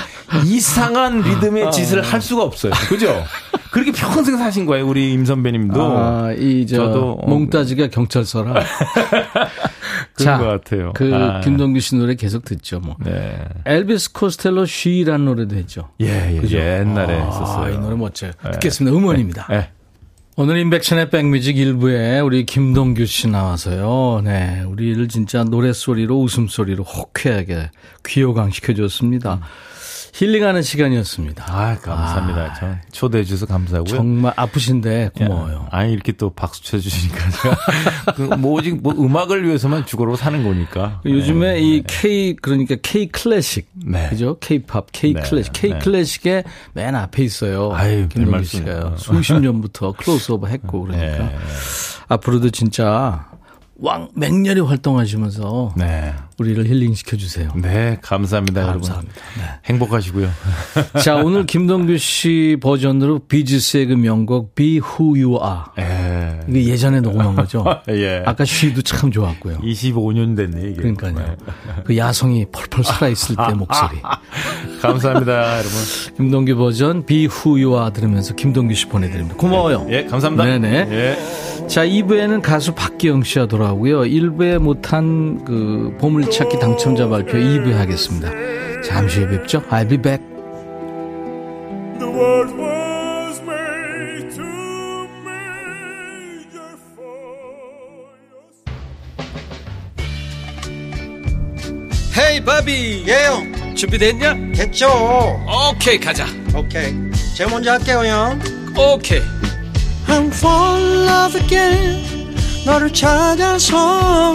Speaker 3: 이상한 리듬의 짓을 할 수가 없어요. 그죠? 그렇게 평생 사신 거예요, 우리 임 선배님도.
Speaker 1: 아, 이, 저,
Speaker 3: 저도, 어,
Speaker 1: 몽따지가 경찰서라.
Speaker 3: 그런 것 같아요.
Speaker 1: 그,
Speaker 3: 아.
Speaker 1: 김동규 씨 노래 계속 듣죠, 뭐.
Speaker 3: 네.
Speaker 1: 엘비스 코스텔로 쉬라는 노래도 했죠.
Speaker 3: 예, 예
Speaker 1: 그죠?
Speaker 3: 옛날에
Speaker 1: 아,
Speaker 3: 했었어요.
Speaker 1: 이 노래 멋져요. 듣겠습니다. 음원입니다.
Speaker 3: 네.
Speaker 1: 오늘 인백션의 백뮤직 일부에 우리 김동규 씨 나와서요. 네. 우리를 진짜 노랫소리로 웃음소리로 호쾌하게 귀호강 시켜줬습니다. 힐링하는 시간이었습니다.
Speaker 3: 아, 감사합니다. 저 초대해 주셔서 감사하고요.
Speaker 1: 정말 아프신데 고마워요.
Speaker 3: 아니 이렇게 또 박수 쳐 주시니까 제가 그뭐 오직 뭐 음악을 위해서만 죽어로 사는 거니까.
Speaker 1: 요즘에 이 K 그러니까 K 클래식
Speaker 3: 네.
Speaker 1: 그죠? K 팝, K
Speaker 3: 네,
Speaker 1: 클래식, K
Speaker 3: 네.
Speaker 1: 클래식의 맨 앞에 있어요.
Speaker 3: 아유, 별
Speaker 1: 김동규. 씨가요. 수십 년부터 클로스오버 했고 그러니까
Speaker 3: 네.
Speaker 1: 앞으로도 진짜 왕 맹렬히 활동하시면서
Speaker 3: 네.
Speaker 1: 우리를 힐링시켜 주세요.
Speaker 3: 네, 감사합니다, 여러분.
Speaker 1: 감사합니다. 네.
Speaker 3: 행복하시고요.
Speaker 1: 자, 오늘 김동규 씨 버전으로 비지스의 그 명곡 Be Who You Are.
Speaker 3: 예.
Speaker 1: 이게 예전에 녹음한 거죠.
Speaker 3: 예.
Speaker 1: 아까 쉬도 참 좋았고요.
Speaker 3: 25년 됐네, 이게.
Speaker 1: 그러니까요. 그 야성이 펄펄 살아있을 때 목소리.
Speaker 3: 감사합니다, 여러분.
Speaker 1: 김동규 버전 Be Who You Are 들으면서 김동규 씨 보내드립니다. 고마워요.
Speaker 3: 예, 감사합니다.
Speaker 1: 네네.
Speaker 3: 예.
Speaker 1: 자, 2부에는 가수 박기영 씨가 돌아오고요. 1부에 못한 그 보물 찾기 당첨자 발표 2부에 하겠습니다. 잠시 후에 뵙죠. I'll be back.
Speaker 2: The world was made to measure for your
Speaker 1: 헤이 바비
Speaker 5: 예영
Speaker 1: 준비됐냐?
Speaker 5: 됐죠
Speaker 1: 오케이 가자
Speaker 5: 오케이 제가 먼저 할게요 형
Speaker 1: 오케이
Speaker 5: I'm fall in love again 너를 찾아서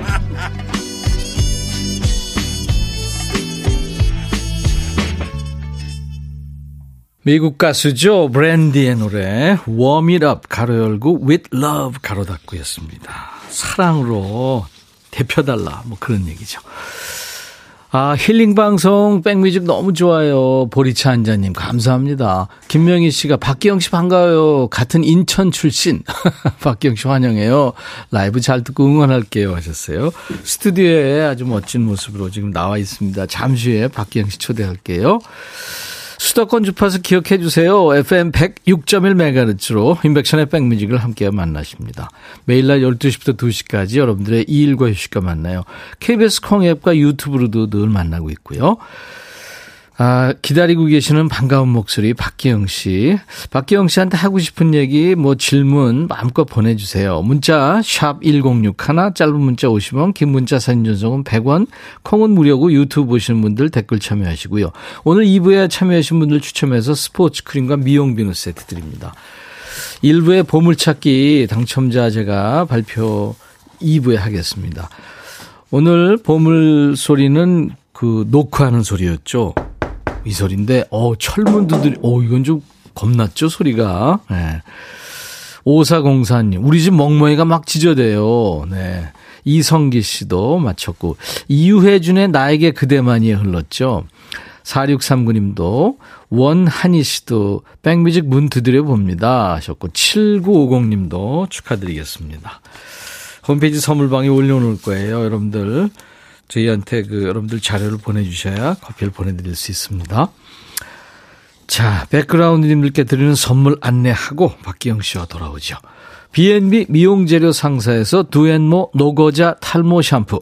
Speaker 1: 미국 가수죠. 브랜디의 노래 Warm It Up 가로 열고 With Love 가로 닫고였습니다. 사랑으로 대표달라 뭐 그런 얘기죠. 아, 힐링 방송 백뮤직 너무 좋아요. 보리차 한자님 감사합니다. 김명희 씨가 박기영 씨 반가워요. 같은 인천 출신 박기영 씨 환영해요. 라이브 잘 듣고 응원할게요 하셨어요. 스튜디오에 아주 멋진 모습으로 지금 나와 있습니다. 잠시 후에 박기영 씨 초대할게요. 수도권 주파수 기억해 주세요. FM 106.1MHz로 인백션의 백뮤직을 함께 만나십니다. 매일 날 12시부터 2시까지 여러분들의 일과 휴식과 만나요. KBS 콩 앱과 유튜브로도 늘 만나고 있고요. 아, 기다리고 계시는 반가운 목소리 박기영 씨. 박기영 씨한테 하고 싶은 얘기, 뭐 질문 마음껏 보내주세요. 문자 샵 1061, 짧은 문자 50원, 긴 문자 사진 전송은 100원, 콩은 무료고 유튜브 보시는 분들 댓글 참여하시고요. 오늘 2부에 참여하신 분들 추첨해서 스포츠 크림과 미용 비누 세트 드립니다. 1부의 보물찾기 당첨자 제가 발표 2부에 하겠습니다. 오늘 보물 소리는 그 녹화하는 소리였죠. 이 소리인데, 어, 철문 두드리, 어, 이건 좀 겁났죠, 소리가. 네. 5404님, 우리 집 멍멍이가 막 지저대요. 네. 이성기 씨도 맞췄고, 이유혜준의 나에게 그대만이 흘렀죠. 4639님도, 원한희 씨도 백뮤직 문 두드려 봅니다. 하셨고, 7950님도 축하드리겠습니다. 홈페이지 선물방에 올려놓을 거예요, 여러분들. 저희한테 그 여러분들 자료를 보내주셔야 커피를 보내드릴 수 있습니다. 자, 백그라운드님들께 드리는 선물 안내하고 박기영 씨와 돌아오죠. B&B 미용재료 상사에서 두앤모 노고자 탈모 샴푸,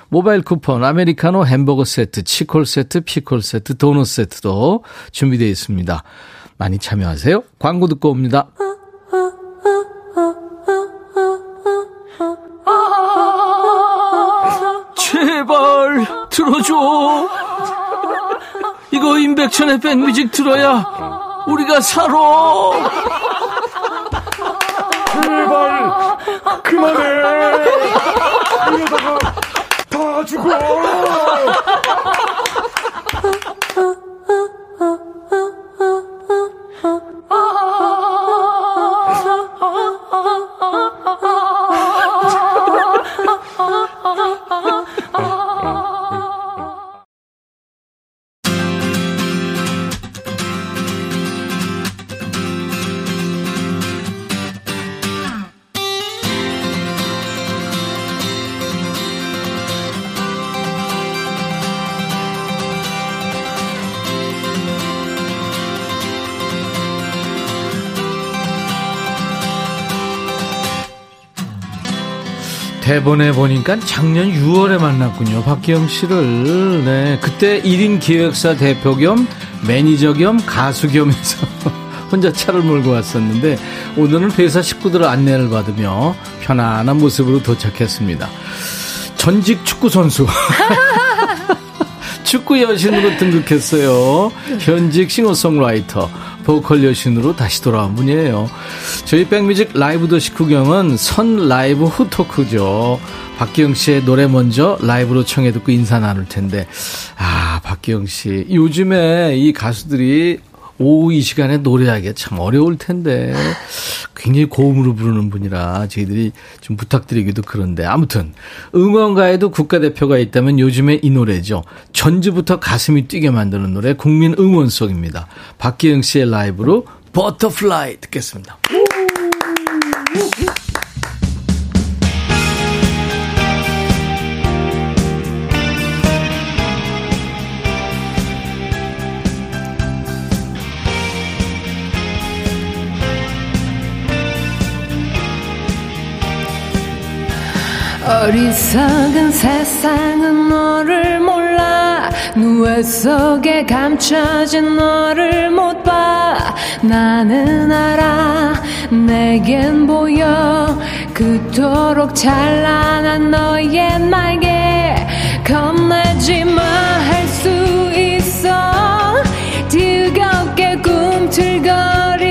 Speaker 1: 모바일 쿠폰, 아메리카노 햄버거 세트, 치콜 세트, 피콜 세트, 도넛 세트도 준비되어 있습니다. 많이 참여하세요. 광고 듣고 옵니다. 제발 들어줘. 이거 임백천의 백뮤직 들어야 우리가 살아.
Speaker 2: 제발 그만해. 다 죽어.
Speaker 1: 대본에 보니까 작년 6월에 만났군요. 박기영 씨를. 네. 그때 1인 기획사 대표 겸 매니저 겸 가수 겸해서 혼자 차를 몰고 왔었는데 오늘은 회사 식구들 안내를 받으며 편안한 모습으로 도착했습니다. 전직 축구 선수. 축구 여신으로 등극했어요. 현직 싱어송라이터. 보컬 여신으로 다시 돌아온 분이에요. 저희 백뮤직 라이브 도시 구경은 선 라이브 후 토크죠. 박기영 씨의 노래 먼저 라이브로 청해 듣고 인사 나눌 텐데, 아, 박기영 씨. 요즘에 이 가수들이 오후 이 시간에 노래하기가 참 어려울 텐데 굉장히 고음으로 부르는 분이라 저희들이 좀 부탁드리기도 그런데 아무튼 응원가에도 국가대표가 있다면 요즘에 이 노래죠. 전주부터 가슴이 뛰게 만드는 노래 국민 응원송입니다. 박기영 씨의 라이브로 버터플라이 듣겠습니다.
Speaker 6: 어리석은 세상은 너를 몰라. 누워
Speaker 7: 별 속에 감춰진 너를 못 봐. 나는 알아. 내겐 보여. 그토록 찬란한 너의 날개. 겁내지 마. 할 수 있어. 뜨겁게 꿈틀거리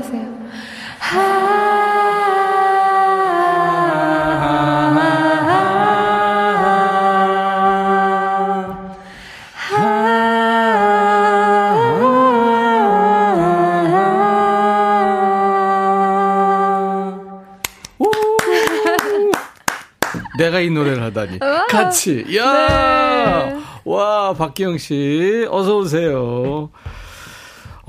Speaker 7: 하세요.
Speaker 1: 내가 이 노래를 하다니. 같이. 야
Speaker 7: 네.
Speaker 1: 와, 박기영 씨. 어서 오세요.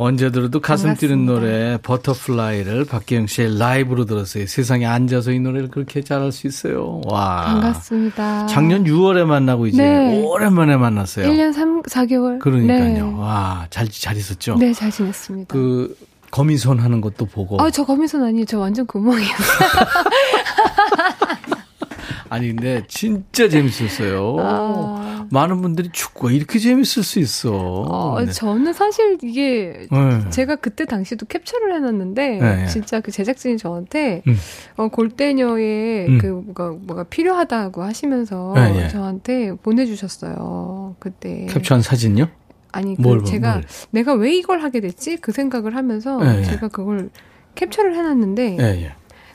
Speaker 1: 언제 들어도 가슴 뛰는
Speaker 7: 반갑습니다.
Speaker 1: 노래, Butterfly를 박기영 씨의 라이브로 들었어요. 세상에 앉아서 이 노래를 그렇게 잘할 수 있어요. 와.
Speaker 7: 반갑습니다.
Speaker 1: 작년 6월에 만나고 이제
Speaker 7: 네.
Speaker 1: 오랜만에 만났어요.
Speaker 7: 1년 3, 4개월.
Speaker 1: 그러니까요.
Speaker 7: 네.
Speaker 1: 와, 잘, 잘 있었죠?
Speaker 7: 네, 잘 지냈습니다.
Speaker 1: 그, 거미손 하는 것도 보고.
Speaker 7: 아, 저 거미손 아니에요. 저 완전 구멍이에요.
Speaker 1: 아니 근데 진짜 재밌었어요.
Speaker 7: 아.
Speaker 1: 많은 분들이 축구가 이렇게 재밌을 수 있어.
Speaker 7: 어,
Speaker 1: 네.
Speaker 7: 저는 사실 이게
Speaker 1: 네.
Speaker 7: 제가 그때 당시도 캡처를 해놨는데
Speaker 1: 네, 네.
Speaker 7: 진짜 그 제작진이 저한테
Speaker 1: 음.
Speaker 7: 어, 골대녀에
Speaker 1: 음.
Speaker 7: 그 뭐가 뭐가 필요하다고 하시면서
Speaker 1: 네, 네.
Speaker 7: 저한테 보내주셨어요. 그때
Speaker 1: 캡처한 사진요?
Speaker 7: 아니
Speaker 1: 그뭘 봐,
Speaker 7: 제가
Speaker 1: 뭘.
Speaker 7: 내가 왜 이걸 하게 됐지 그 생각을 하면서. 제가 그걸 capture를 해놨는데.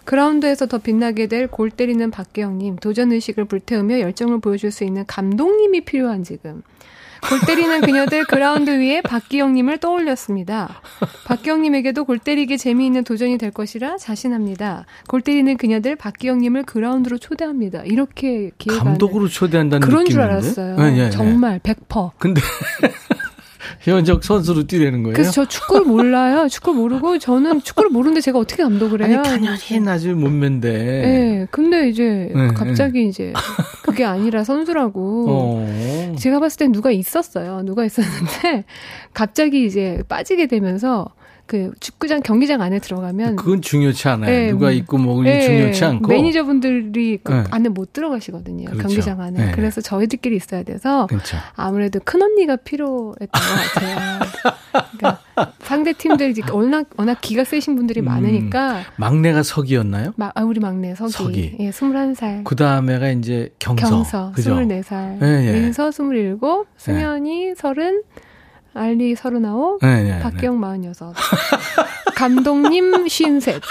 Speaker 7: 그라운드에서 더 빛나게 될 골 때리는 박기영님, 도전 의식을 불태우며 열정을 보여줄 수 있는 감독님이 필요한 지금. 골 때리는 그녀들 그라운드 위에 박기영님을 떠올렸습니다. 박기영님에게도 골 때리기 재미있는 도전이 될 것이라 자신합니다. 골 때리는 그녀들 박기영님을 그라운드로 초대합니다. 이렇게 기회가
Speaker 1: 감독으로 초대한다는
Speaker 7: 그런 줄
Speaker 1: 느낌인데?
Speaker 7: 알았어요.
Speaker 1: 네, 네, 네.
Speaker 7: 정말 100%.
Speaker 1: 근데 현역 선수로 뛰라는 거예요?
Speaker 7: 그래서 저 축구를 몰라요. 축구 모르고 저는 축구를 모르는데 제가 어떻게 감독을
Speaker 1: 아니
Speaker 7: 해요?
Speaker 1: 가녀린 아주 몸매인데.
Speaker 7: 네, 근데 이제
Speaker 1: 네,
Speaker 7: 갑자기 이제 그게 아니라 선수라고.
Speaker 1: 어.
Speaker 7: 제가 봤을 땐 누가 있었어요. 누가 있었는데 갑자기 이제 빠지게 되면서 그 축구장 경기장 안에 들어가면
Speaker 1: 그건 중요치 않아요.
Speaker 7: 네,
Speaker 1: 누가
Speaker 7: 음.
Speaker 1: 있고 뭐니
Speaker 7: 네,
Speaker 1: 중요치 않고.
Speaker 7: 매니저분들이 그
Speaker 1: 네.
Speaker 7: 안에 못 들어가시거든요.
Speaker 1: 그렇죠.
Speaker 7: 경기장 안에.
Speaker 1: 네.
Speaker 7: 그래서 저희들끼리 있어야 돼서
Speaker 1: 그렇죠.
Speaker 7: 아무래도 큰 언니가 필요했던 것 같아요. 그러니까 상대 팀들 이제 워낙 워낙 기가 세신 분들이
Speaker 1: 음.
Speaker 7: 많으니까
Speaker 1: 막내가 석이었나요?
Speaker 7: 마, 아, 우리 막내 석이,
Speaker 1: 석이.
Speaker 7: 예, 21살.
Speaker 1: 그 다음에가 이제 경서.
Speaker 7: 경서,
Speaker 1: 그죠?
Speaker 7: 24살.
Speaker 1: 예, 예.
Speaker 7: 민서 27, 승현이 30, 알리 39,
Speaker 1: 네, 네,
Speaker 7: 박경 46. 감독님 53.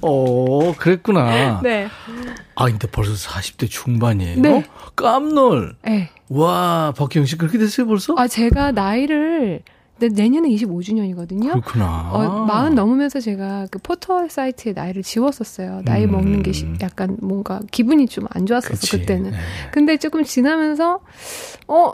Speaker 1: 어, 그랬구나.
Speaker 7: 네.
Speaker 1: 아, 근데 벌써 40대 중반이에요?
Speaker 7: 네.
Speaker 1: 깜놀.
Speaker 7: 네.
Speaker 1: 와, 박기영 씨 그렇게 됐어요, 벌써?
Speaker 7: 아, 제가 나이를, 내- 내년에 25주년이거든요.
Speaker 1: 그렇구나.
Speaker 7: 어, 마흔 넘으면서 제가 그 포털 사이트에 나이를 지웠었어요. 나이
Speaker 1: 음.
Speaker 7: 먹는 게 시- 약간 뭔가 기분이 좀 안 좋았었어,
Speaker 1: 그치.
Speaker 7: 그때는.
Speaker 1: 네.
Speaker 7: 근데 조금 지나면서, 어,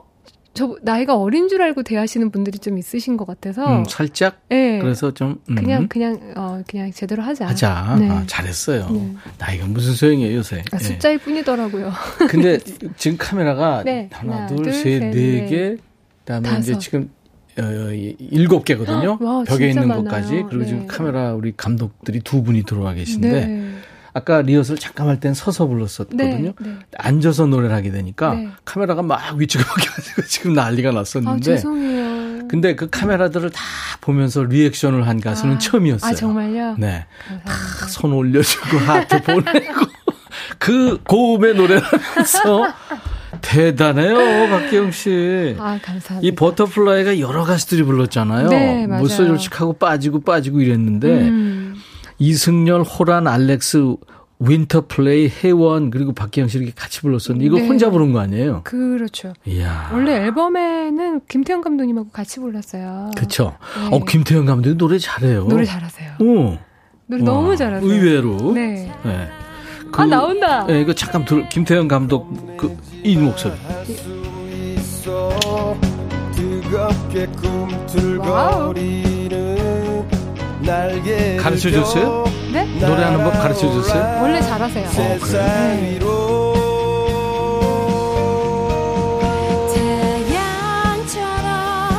Speaker 7: 저 나이가 어린 줄 알고 대하시는 분들이 좀 있으신 것 같아서.
Speaker 1: 음, 살짝?
Speaker 7: 예.
Speaker 1: 그래서 좀. 음,
Speaker 7: 그냥, 그냥, 어, 그냥 제대로 하자.
Speaker 1: 하자.
Speaker 7: 네.
Speaker 1: 아, 잘했어요.
Speaker 7: 네.
Speaker 1: 나이가 무슨 소용이에요, 요새.
Speaker 7: 아,
Speaker 1: 예.
Speaker 7: 숫자일 뿐이더라고요.
Speaker 1: 근데 지금 카메라가
Speaker 7: 네.
Speaker 1: 하나,
Speaker 7: 하나,
Speaker 1: 둘,
Speaker 7: 둘,
Speaker 1: 셋,
Speaker 7: 셋,
Speaker 1: 네
Speaker 7: 넷.
Speaker 1: 개. 그다음에 이제. 지금 일곱 개거든요.
Speaker 7: 와,
Speaker 1: 벽에 있는
Speaker 7: 많아요.
Speaker 1: 것까지. 그리고 지금
Speaker 7: 네.
Speaker 1: 카메라 우리 감독들이 두 분이 들어와 계신데
Speaker 7: 네.
Speaker 1: 아까 리허설 잠깐 할 땐 서서 불렀었거든요.
Speaker 7: 네, 네.
Speaker 1: 앉아서 노래를 하게 되니까
Speaker 7: 네.
Speaker 1: 카메라가 막 위쪽에 바뀌어가지고 지금 난리가
Speaker 7: 아,
Speaker 1: 났었는데.
Speaker 7: 죄송해요.
Speaker 1: 근데 그 카메라들을 다 보면서 리액션을 한 가수는
Speaker 7: 아,
Speaker 1: 처음이었어요.
Speaker 7: 아, 정말요?
Speaker 1: 네.
Speaker 7: 감사합니다.
Speaker 1: 손 올려주고 하트 보내고 그 고음의 노래를 하면서 대단해요, 박기영 씨.
Speaker 7: 아, 감사합니다.
Speaker 1: 이 Butterfly가 여러 가수들이 불렀잖아요.
Speaker 7: 네, 맞아요.
Speaker 1: 몇 소절씩 하고 빠지고 빠지고 이랬는데
Speaker 7: 음.
Speaker 1: 이승열, 호란, 알렉스, 윈터플레이, 혜원 그리고 박기영 씨 이렇게 같이 불렀었는데 이거
Speaker 7: 네.
Speaker 1: 혼자 부른 거 아니에요?
Speaker 7: 그렇죠.
Speaker 1: 이야.
Speaker 7: 원래 앨범에는 김태형 감독님하고 같이 불렀어요.
Speaker 1: 그쵸.
Speaker 7: 네.
Speaker 1: 어, 김태형 감독이 노래 잘해요.
Speaker 7: 노래 잘하세요.
Speaker 1: 오.
Speaker 7: 노래
Speaker 1: 와,
Speaker 7: 너무 잘하세요.
Speaker 1: 의외로.
Speaker 7: 네.
Speaker 1: 네.
Speaker 7: 아, 나온다.
Speaker 1: 네, 이거 잠깐 들 김태형 감독 그 이 목소리. 가르쳐 줬어요?
Speaker 7: 네?
Speaker 1: 노래하는 법 가르쳐 줬어요?
Speaker 7: 원래 잘하세요.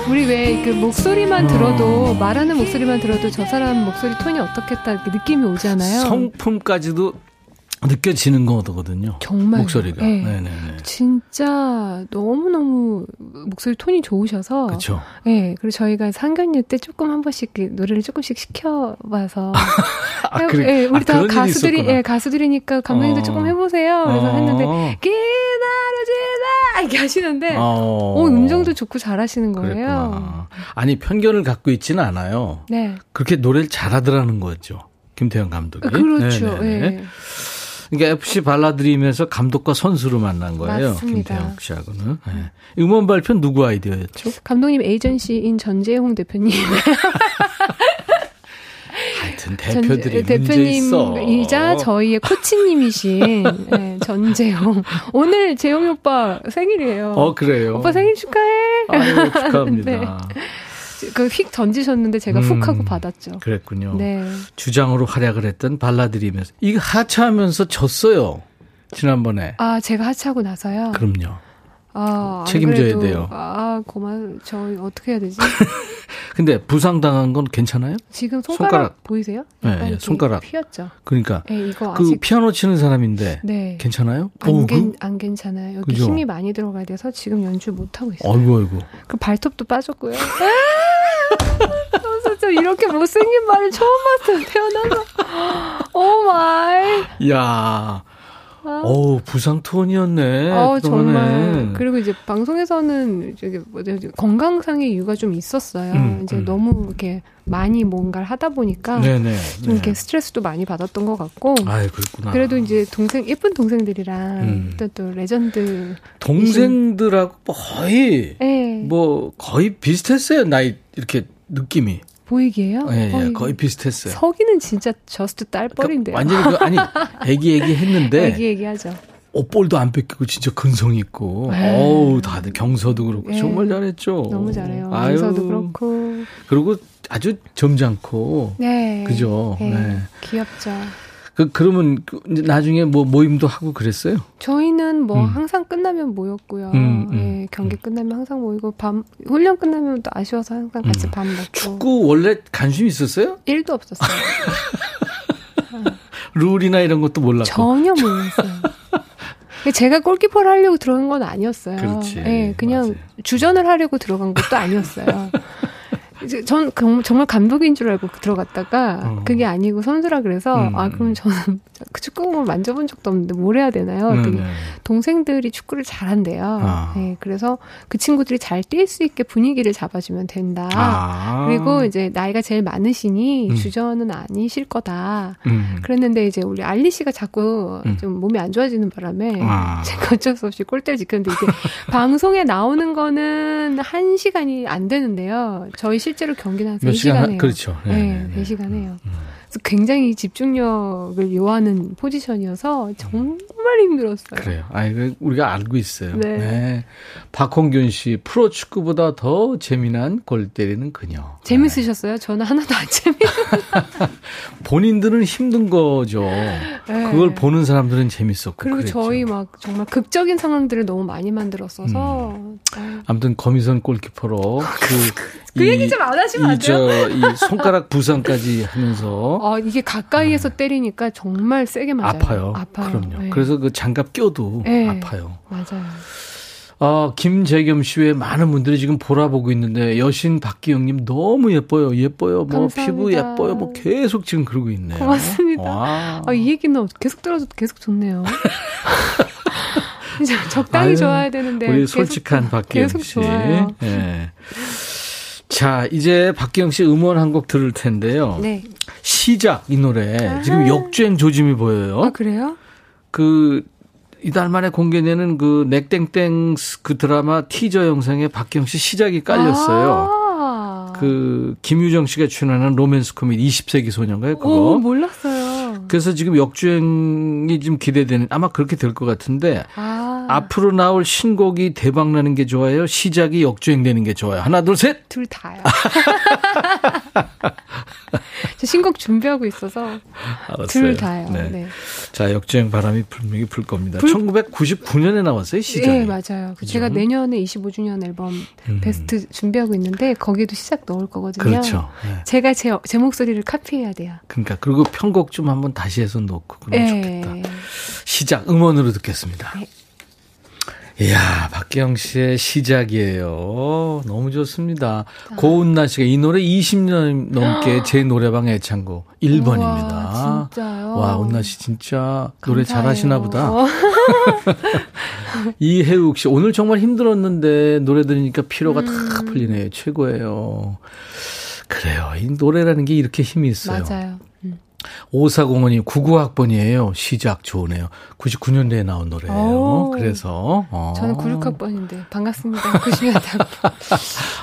Speaker 7: 우리 왜 그 목소리만
Speaker 1: 어.
Speaker 7: 들어도 말하는 목소리만 들어도 저 사람 목소리 톤이 어떻겠다 이렇게 느낌이 오잖아요.
Speaker 1: 성품까지도 느껴지는 거거든요.
Speaker 7: 정말
Speaker 1: 목소리가.
Speaker 7: 네.
Speaker 1: 네, 네, 네.
Speaker 7: 진짜 너무 너무 목소리 톤이 좋으셔서.
Speaker 1: 그렇죠.
Speaker 7: 네, 그리고 저희가 상견례 때 조금 한 번씩 그 노래를 조금씩 시켜봐서.
Speaker 1: 아, 그래.
Speaker 7: 예, 우리
Speaker 1: 아,
Speaker 7: 다 가수들이. 예, 가수들이니까 감독님도
Speaker 1: 어.
Speaker 7: 조금 해보세요. 그래서
Speaker 1: 어.
Speaker 7: 했는데, 기다려지다! 이렇게 하시는데,
Speaker 1: 어.
Speaker 7: 어, 음정도 좋고 잘하시는 거예요.
Speaker 1: 그랬구나. 아니 편견을 갖고 있지는 않아요.
Speaker 7: 네.
Speaker 1: 그렇게 노래를 잘하더라는 거죠. 김태형 감독이.
Speaker 7: 그렇죠.
Speaker 1: 네, 네, 네.
Speaker 7: 예.
Speaker 1: 그러니까 FC 발라드림에서 감독과 선수로 만난 거예요.
Speaker 7: 맞습니다.
Speaker 1: 김태형 씨하고는. 네. 음원 발표 는 누구 아이디어였죠?
Speaker 7: 감독님 에이전시인 전재홍 대표님.
Speaker 1: 하여튼
Speaker 7: 전-
Speaker 1: 대표들이 있어.
Speaker 7: 대표님이자 저희의 코치님이신 예, 전재홍. 오늘 재홍이 오빠 생일이에요.
Speaker 1: 어 그래요.
Speaker 7: 오빠 생일 축하해.
Speaker 1: 아유, 축하합니다.
Speaker 7: 네. 그휙 던지셨는데 제가 훅
Speaker 1: 음.
Speaker 7: 하고 받았죠.
Speaker 1: 그랬군요.
Speaker 7: 네.
Speaker 1: 주장으로 활약을 했던 발라드림에서 이거 하차하면서 졌어요. 지난번에.
Speaker 7: 아, 제가 하차하고 나서요.
Speaker 1: 그럼요.
Speaker 7: 아, 안
Speaker 1: 책임져야 돼요.
Speaker 7: 아, 고마워. 저 어떻게 해야 되지?
Speaker 1: 근데 부상 당한 건 괜찮아요?
Speaker 7: 지금 손가락,
Speaker 1: 손가락.
Speaker 7: 보이세요?
Speaker 1: 네, 예, 손가락.
Speaker 7: 휘었죠.
Speaker 1: 그러니까
Speaker 7: 네, 이거
Speaker 1: 그 피아노 치는 사람인데
Speaker 7: 네.
Speaker 1: 괜찮아요?
Speaker 7: 안,
Speaker 1: 오,
Speaker 7: 괜,
Speaker 1: 그-
Speaker 7: 안 괜찮아요. 여기
Speaker 1: 그죠?
Speaker 7: 힘이 많이 들어가야 돼서 지금 연주 못 하고 있어요.
Speaker 1: 아이고 아이고.
Speaker 7: 그 발톱도 빠졌고요. 아, 진짜 이렇게 못생긴 발을 처음 봤어요. 태어나서. Oh my.
Speaker 1: 야. 어우, 부상 투혼이었네.
Speaker 7: 어,
Speaker 1: 그동안에.
Speaker 7: 정말. 그리고 이제 방송에서는 저기 이제 건강상의 이유가 좀 있었어요.
Speaker 1: 음,
Speaker 7: 이제
Speaker 1: 음.
Speaker 7: 너무 이렇게 많이 뭔가를 하다 보니까
Speaker 1: 네네.
Speaker 7: 좀 이렇게
Speaker 1: 네.
Speaker 7: 스트레스도 많이 받았던 것 같고.
Speaker 1: 아이, 그렇구나.
Speaker 7: 그래도 이제 동생 예쁜 동생들이랑
Speaker 1: 음.
Speaker 7: 또, 또 레전드
Speaker 1: 동생들하고 거의,
Speaker 7: 예
Speaker 1: 뭐, 거의 비슷했어요. 나이, 이렇게 느낌이.
Speaker 7: 보이기에요.
Speaker 1: 예, 예, 거의 비슷했어요.
Speaker 7: 서기는 진짜 저스트 딸뻘인데요.
Speaker 1: 그러니까 완전히 그, 아니, 애기 애기 했는데,
Speaker 7: 얘기 얘기하죠.
Speaker 1: 옷볼도 안 뺏기고 진짜 근성 있고,
Speaker 7: 네.
Speaker 1: 어우, 다들 경서도 그렇고,
Speaker 7: 네.
Speaker 1: 정말 잘했죠.
Speaker 7: 너무 잘해요.
Speaker 1: 아유.
Speaker 7: 민서도 그렇고.
Speaker 1: 그리고 아주 점잖고,
Speaker 7: 네.
Speaker 1: 그죠.
Speaker 7: 네.
Speaker 1: 네.
Speaker 7: 귀엽죠.
Speaker 1: 그, 그러면 그 나중에 뭐 모임도 하고 그랬어요?
Speaker 7: 저희는 뭐
Speaker 1: 음.
Speaker 7: 항상 끝나면 모였고요.
Speaker 1: 음, 음,
Speaker 7: 예, 경기 끝나면 항상 모이고 밤 훈련 끝나면 또 아쉬워서 항상 같이
Speaker 1: 음.
Speaker 7: 밥 먹고.
Speaker 1: 축구 원래 관심이 있었어요?
Speaker 7: 일도 없었어요.
Speaker 1: 룰이나 이런 것도 몰랐고.
Speaker 7: 전혀 몰랐어요. 제가 골키퍼를 하려고 들어간 건 아니었어요.
Speaker 1: 그렇지.
Speaker 7: 예, 그냥
Speaker 1: 맞아요.
Speaker 7: 주전을 하려고 들어간 것도 아니었어요. 이제 전 경- 정말 감독인 줄 알고 들어갔다가
Speaker 1: 어.
Speaker 7: 그게 아니고 선수라 그래서
Speaker 1: 음.
Speaker 7: 아 그럼 저는 그 축구공을 만져본 적도 없는데 뭘 해야 되나요?
Speaker 1: 네, 네.
Speaker 7: 동생들이 축구를 잘한대요.
Speaker 1: 아.
Speaker 7: 네, 그래서 그 친구들이 잘 뛸 수 있게 분위기를 잡아주면 된다.
Speaker 1: 아.
Speaker 7: 그리고 이제 나이가 제일 많으시니
Speaker 1: 음.
Speaker 7: 주전은 아니실 거다.
Speaker 1: 음.
Speaker 7: 그랬는데 이제 우리 알리 씨가 자꾸
Speaker 1: 음.
Speaker 7: 좀 몸이 안 좋아지는 바람에
Speaker 1: 아.
Speaker 7: 제가 어쩔 수 없이 골대를 지켰는데 이게 방송에 나오는 거는 한 시간이 안 되는데요. 저희 실 제로 경기는
Speaker 1: 한몇
Speaker 7: 3시간
Speaker 1: 시간,
Speaker 7: 해요.
Speaker 1: 그렇죠. 네,
Speaker 7: 네,
Speaker 1: 네, 음. 네.
Speaker 7: 4시간 해요. 그래서 굉장히 집중력을 요하는 포지션이어서 정말 힘들었어요.
Speaker 1: 그래요. 아, 이거 우리가 알고 있어요.
Speaker 7: 네.
Speaker 1: 네. 박홍균 씨, 프로 축구보다 더 재미난 골 때리는 그녀.
Speaker 7: 재밌으셨어요? 저는 하나도 안 재밌어요.
Speaker 1: 네. 본인들은 힘든 거죠. 그걸 보는 사람들은 재밌었고.
Speaker 7: 네. 그리고
Speaker 1: 그랬죠.
Speaker 7: 저희 막 정말 극적인 상황들을 너무 많이 만들었어서 아유,
Speaker 1: 아무튼 거미선 골키퍼로 그,
Speaker 7: 그
Speaker 1: 이-
Speaker 7: 얘기 좀 안 하시면 안
Speaker 1: 이, 저, 이 손가락 부상까지 하면서
Speaker 7: 아, 이게 가까이에서 때리니까 정말 세게 맞아요.
Speaker 1: 아파요.
Speaker 7: 아파요.
Speaker 1: 그럼요.
Speaker 7: 네.
Speaker 1: 그래서 그 장갑 껴도
Speaker 7: 네.
Speaker 1: 아파요.
Speaker 7: 맞아요.
Speaker 1: 아, 김재겸 씨 외에 많은 분들이 지금 보라보고 있는데 여신 박기영님 너무 예뻐요. 예뻐요. 뭐 피부
Speaker 7: 감사합니다.
Speaker 1: 예뻐요. 뭐 계속 지금 그러고 있네요.
Speaker 7: 고맙습니다.
Speaker 1: 와.
Speaker 7: 아, 이 얘기는 계속 들어도 계속 좋네요. 적당히
Speaker 1: 아유,
Speaker 7: 좋아야 되는데
Speaker 1: 우리
Speaker 7: 계속
Speaker 1: 솔직한 박기영
Speaker 7: 계속
Speaker 1: 씨.
Speaker 7: 좋아요.
Speaker 1: 예. 자, 이제 박기영 씨 음원 한 곡 들을 텐데요.
Speaker 7: 네.
Speaker 1: 시작 이 노래 지금 역주행 조짐이 보여요.
Speaker 7: 아 그래요?
Speaker 1: 그 이달 만에 공개되는 그 넥땡땡 그 드라마 티저 영상에 박기영 씨 시작이 깔렸어요.
Speaker 7: 아.
Speaker 1: 그 김유정 씨가 출연하는 로맨스 코미디 20세기 소년가요? 그거.
Speaker 7: 오 몰랐어요.
Speaker 1: 그래서 지금 역주행이 좀 기대되는 아마 그렇게 될 것 같은데
Speaker 7: 아.
Speaker 1: 앞으로 나올 신곡이 대박 나는 게 좋아요. 시작이 역주행되는 게 좋아요. 하나 둘 셋.
Speaker 7: 둘 다요. 저 신곡 준비하고 있어서
Speaker 1: 알았어요.
Speaker 7: 둘 다요.
Speaker 1: 네.
Speaker 7: 네.
Speaker 1: 자 역주행 바람이 분명히 불 겁니다.
Speaker 7: 불-
Speaker 1: 1999년에 나왔어요 시작이.
Speaker 7: 네, 맞아요.
Speaker 1: 그죠?
Speaker 7: 제가 내년에 25주년 앨범
Speaker 1: 음.
Speaker 7: 베스트 준비하고 있는데 거기도 시작 넣을 거거든요.
Speaker 1: 그렇죠. 네.
Speaker 7: 제가 제, 제 목소리를 카피해야 돼요.
Speaker 1: 그러니까 그리고 편곡 좀 한번 다시 해서 놓고 그러면 좋겠다.
Speaker 7: 예.
Speaker 1: 시작 음원으로 듣겠습니다.
Speaker 7: 네.
Speaker 1: 이야, 박기영 씨의 시작이에요. 너무 좋습니다. 고은나 씨가 이 노래 20년 넘게 제 노래방 애창곡 1번입니다.
Speaker 7: 우와, 진짜요?
Speaker 1: 와, 은나 씨 진짜 노래
Speaker 7: 감사해요.
Speaker 1: 잘하시나 보다.
Speaker 7: 어.
Speaker 1: 이혜욱 씨, 오늘 정말 힘들었는데 노래 들으니까 피로가
Speaker 7: 음.
Speaker 1: 다 풀리네요. 최고예요. 그래요. 이 노래라는 게 이렇게 힘이 있어요.
Speaker 7: 맞아요. 음.
Speaker 1: 오사공원이 99학번이에요. 시작 좋으네요. 99년대에 나온 노래예요.
Speaker 7: 오.
Speaker 1: 그래서 어.
Speaker 7: 저는 96학번인데 반갑습니다. 90년대.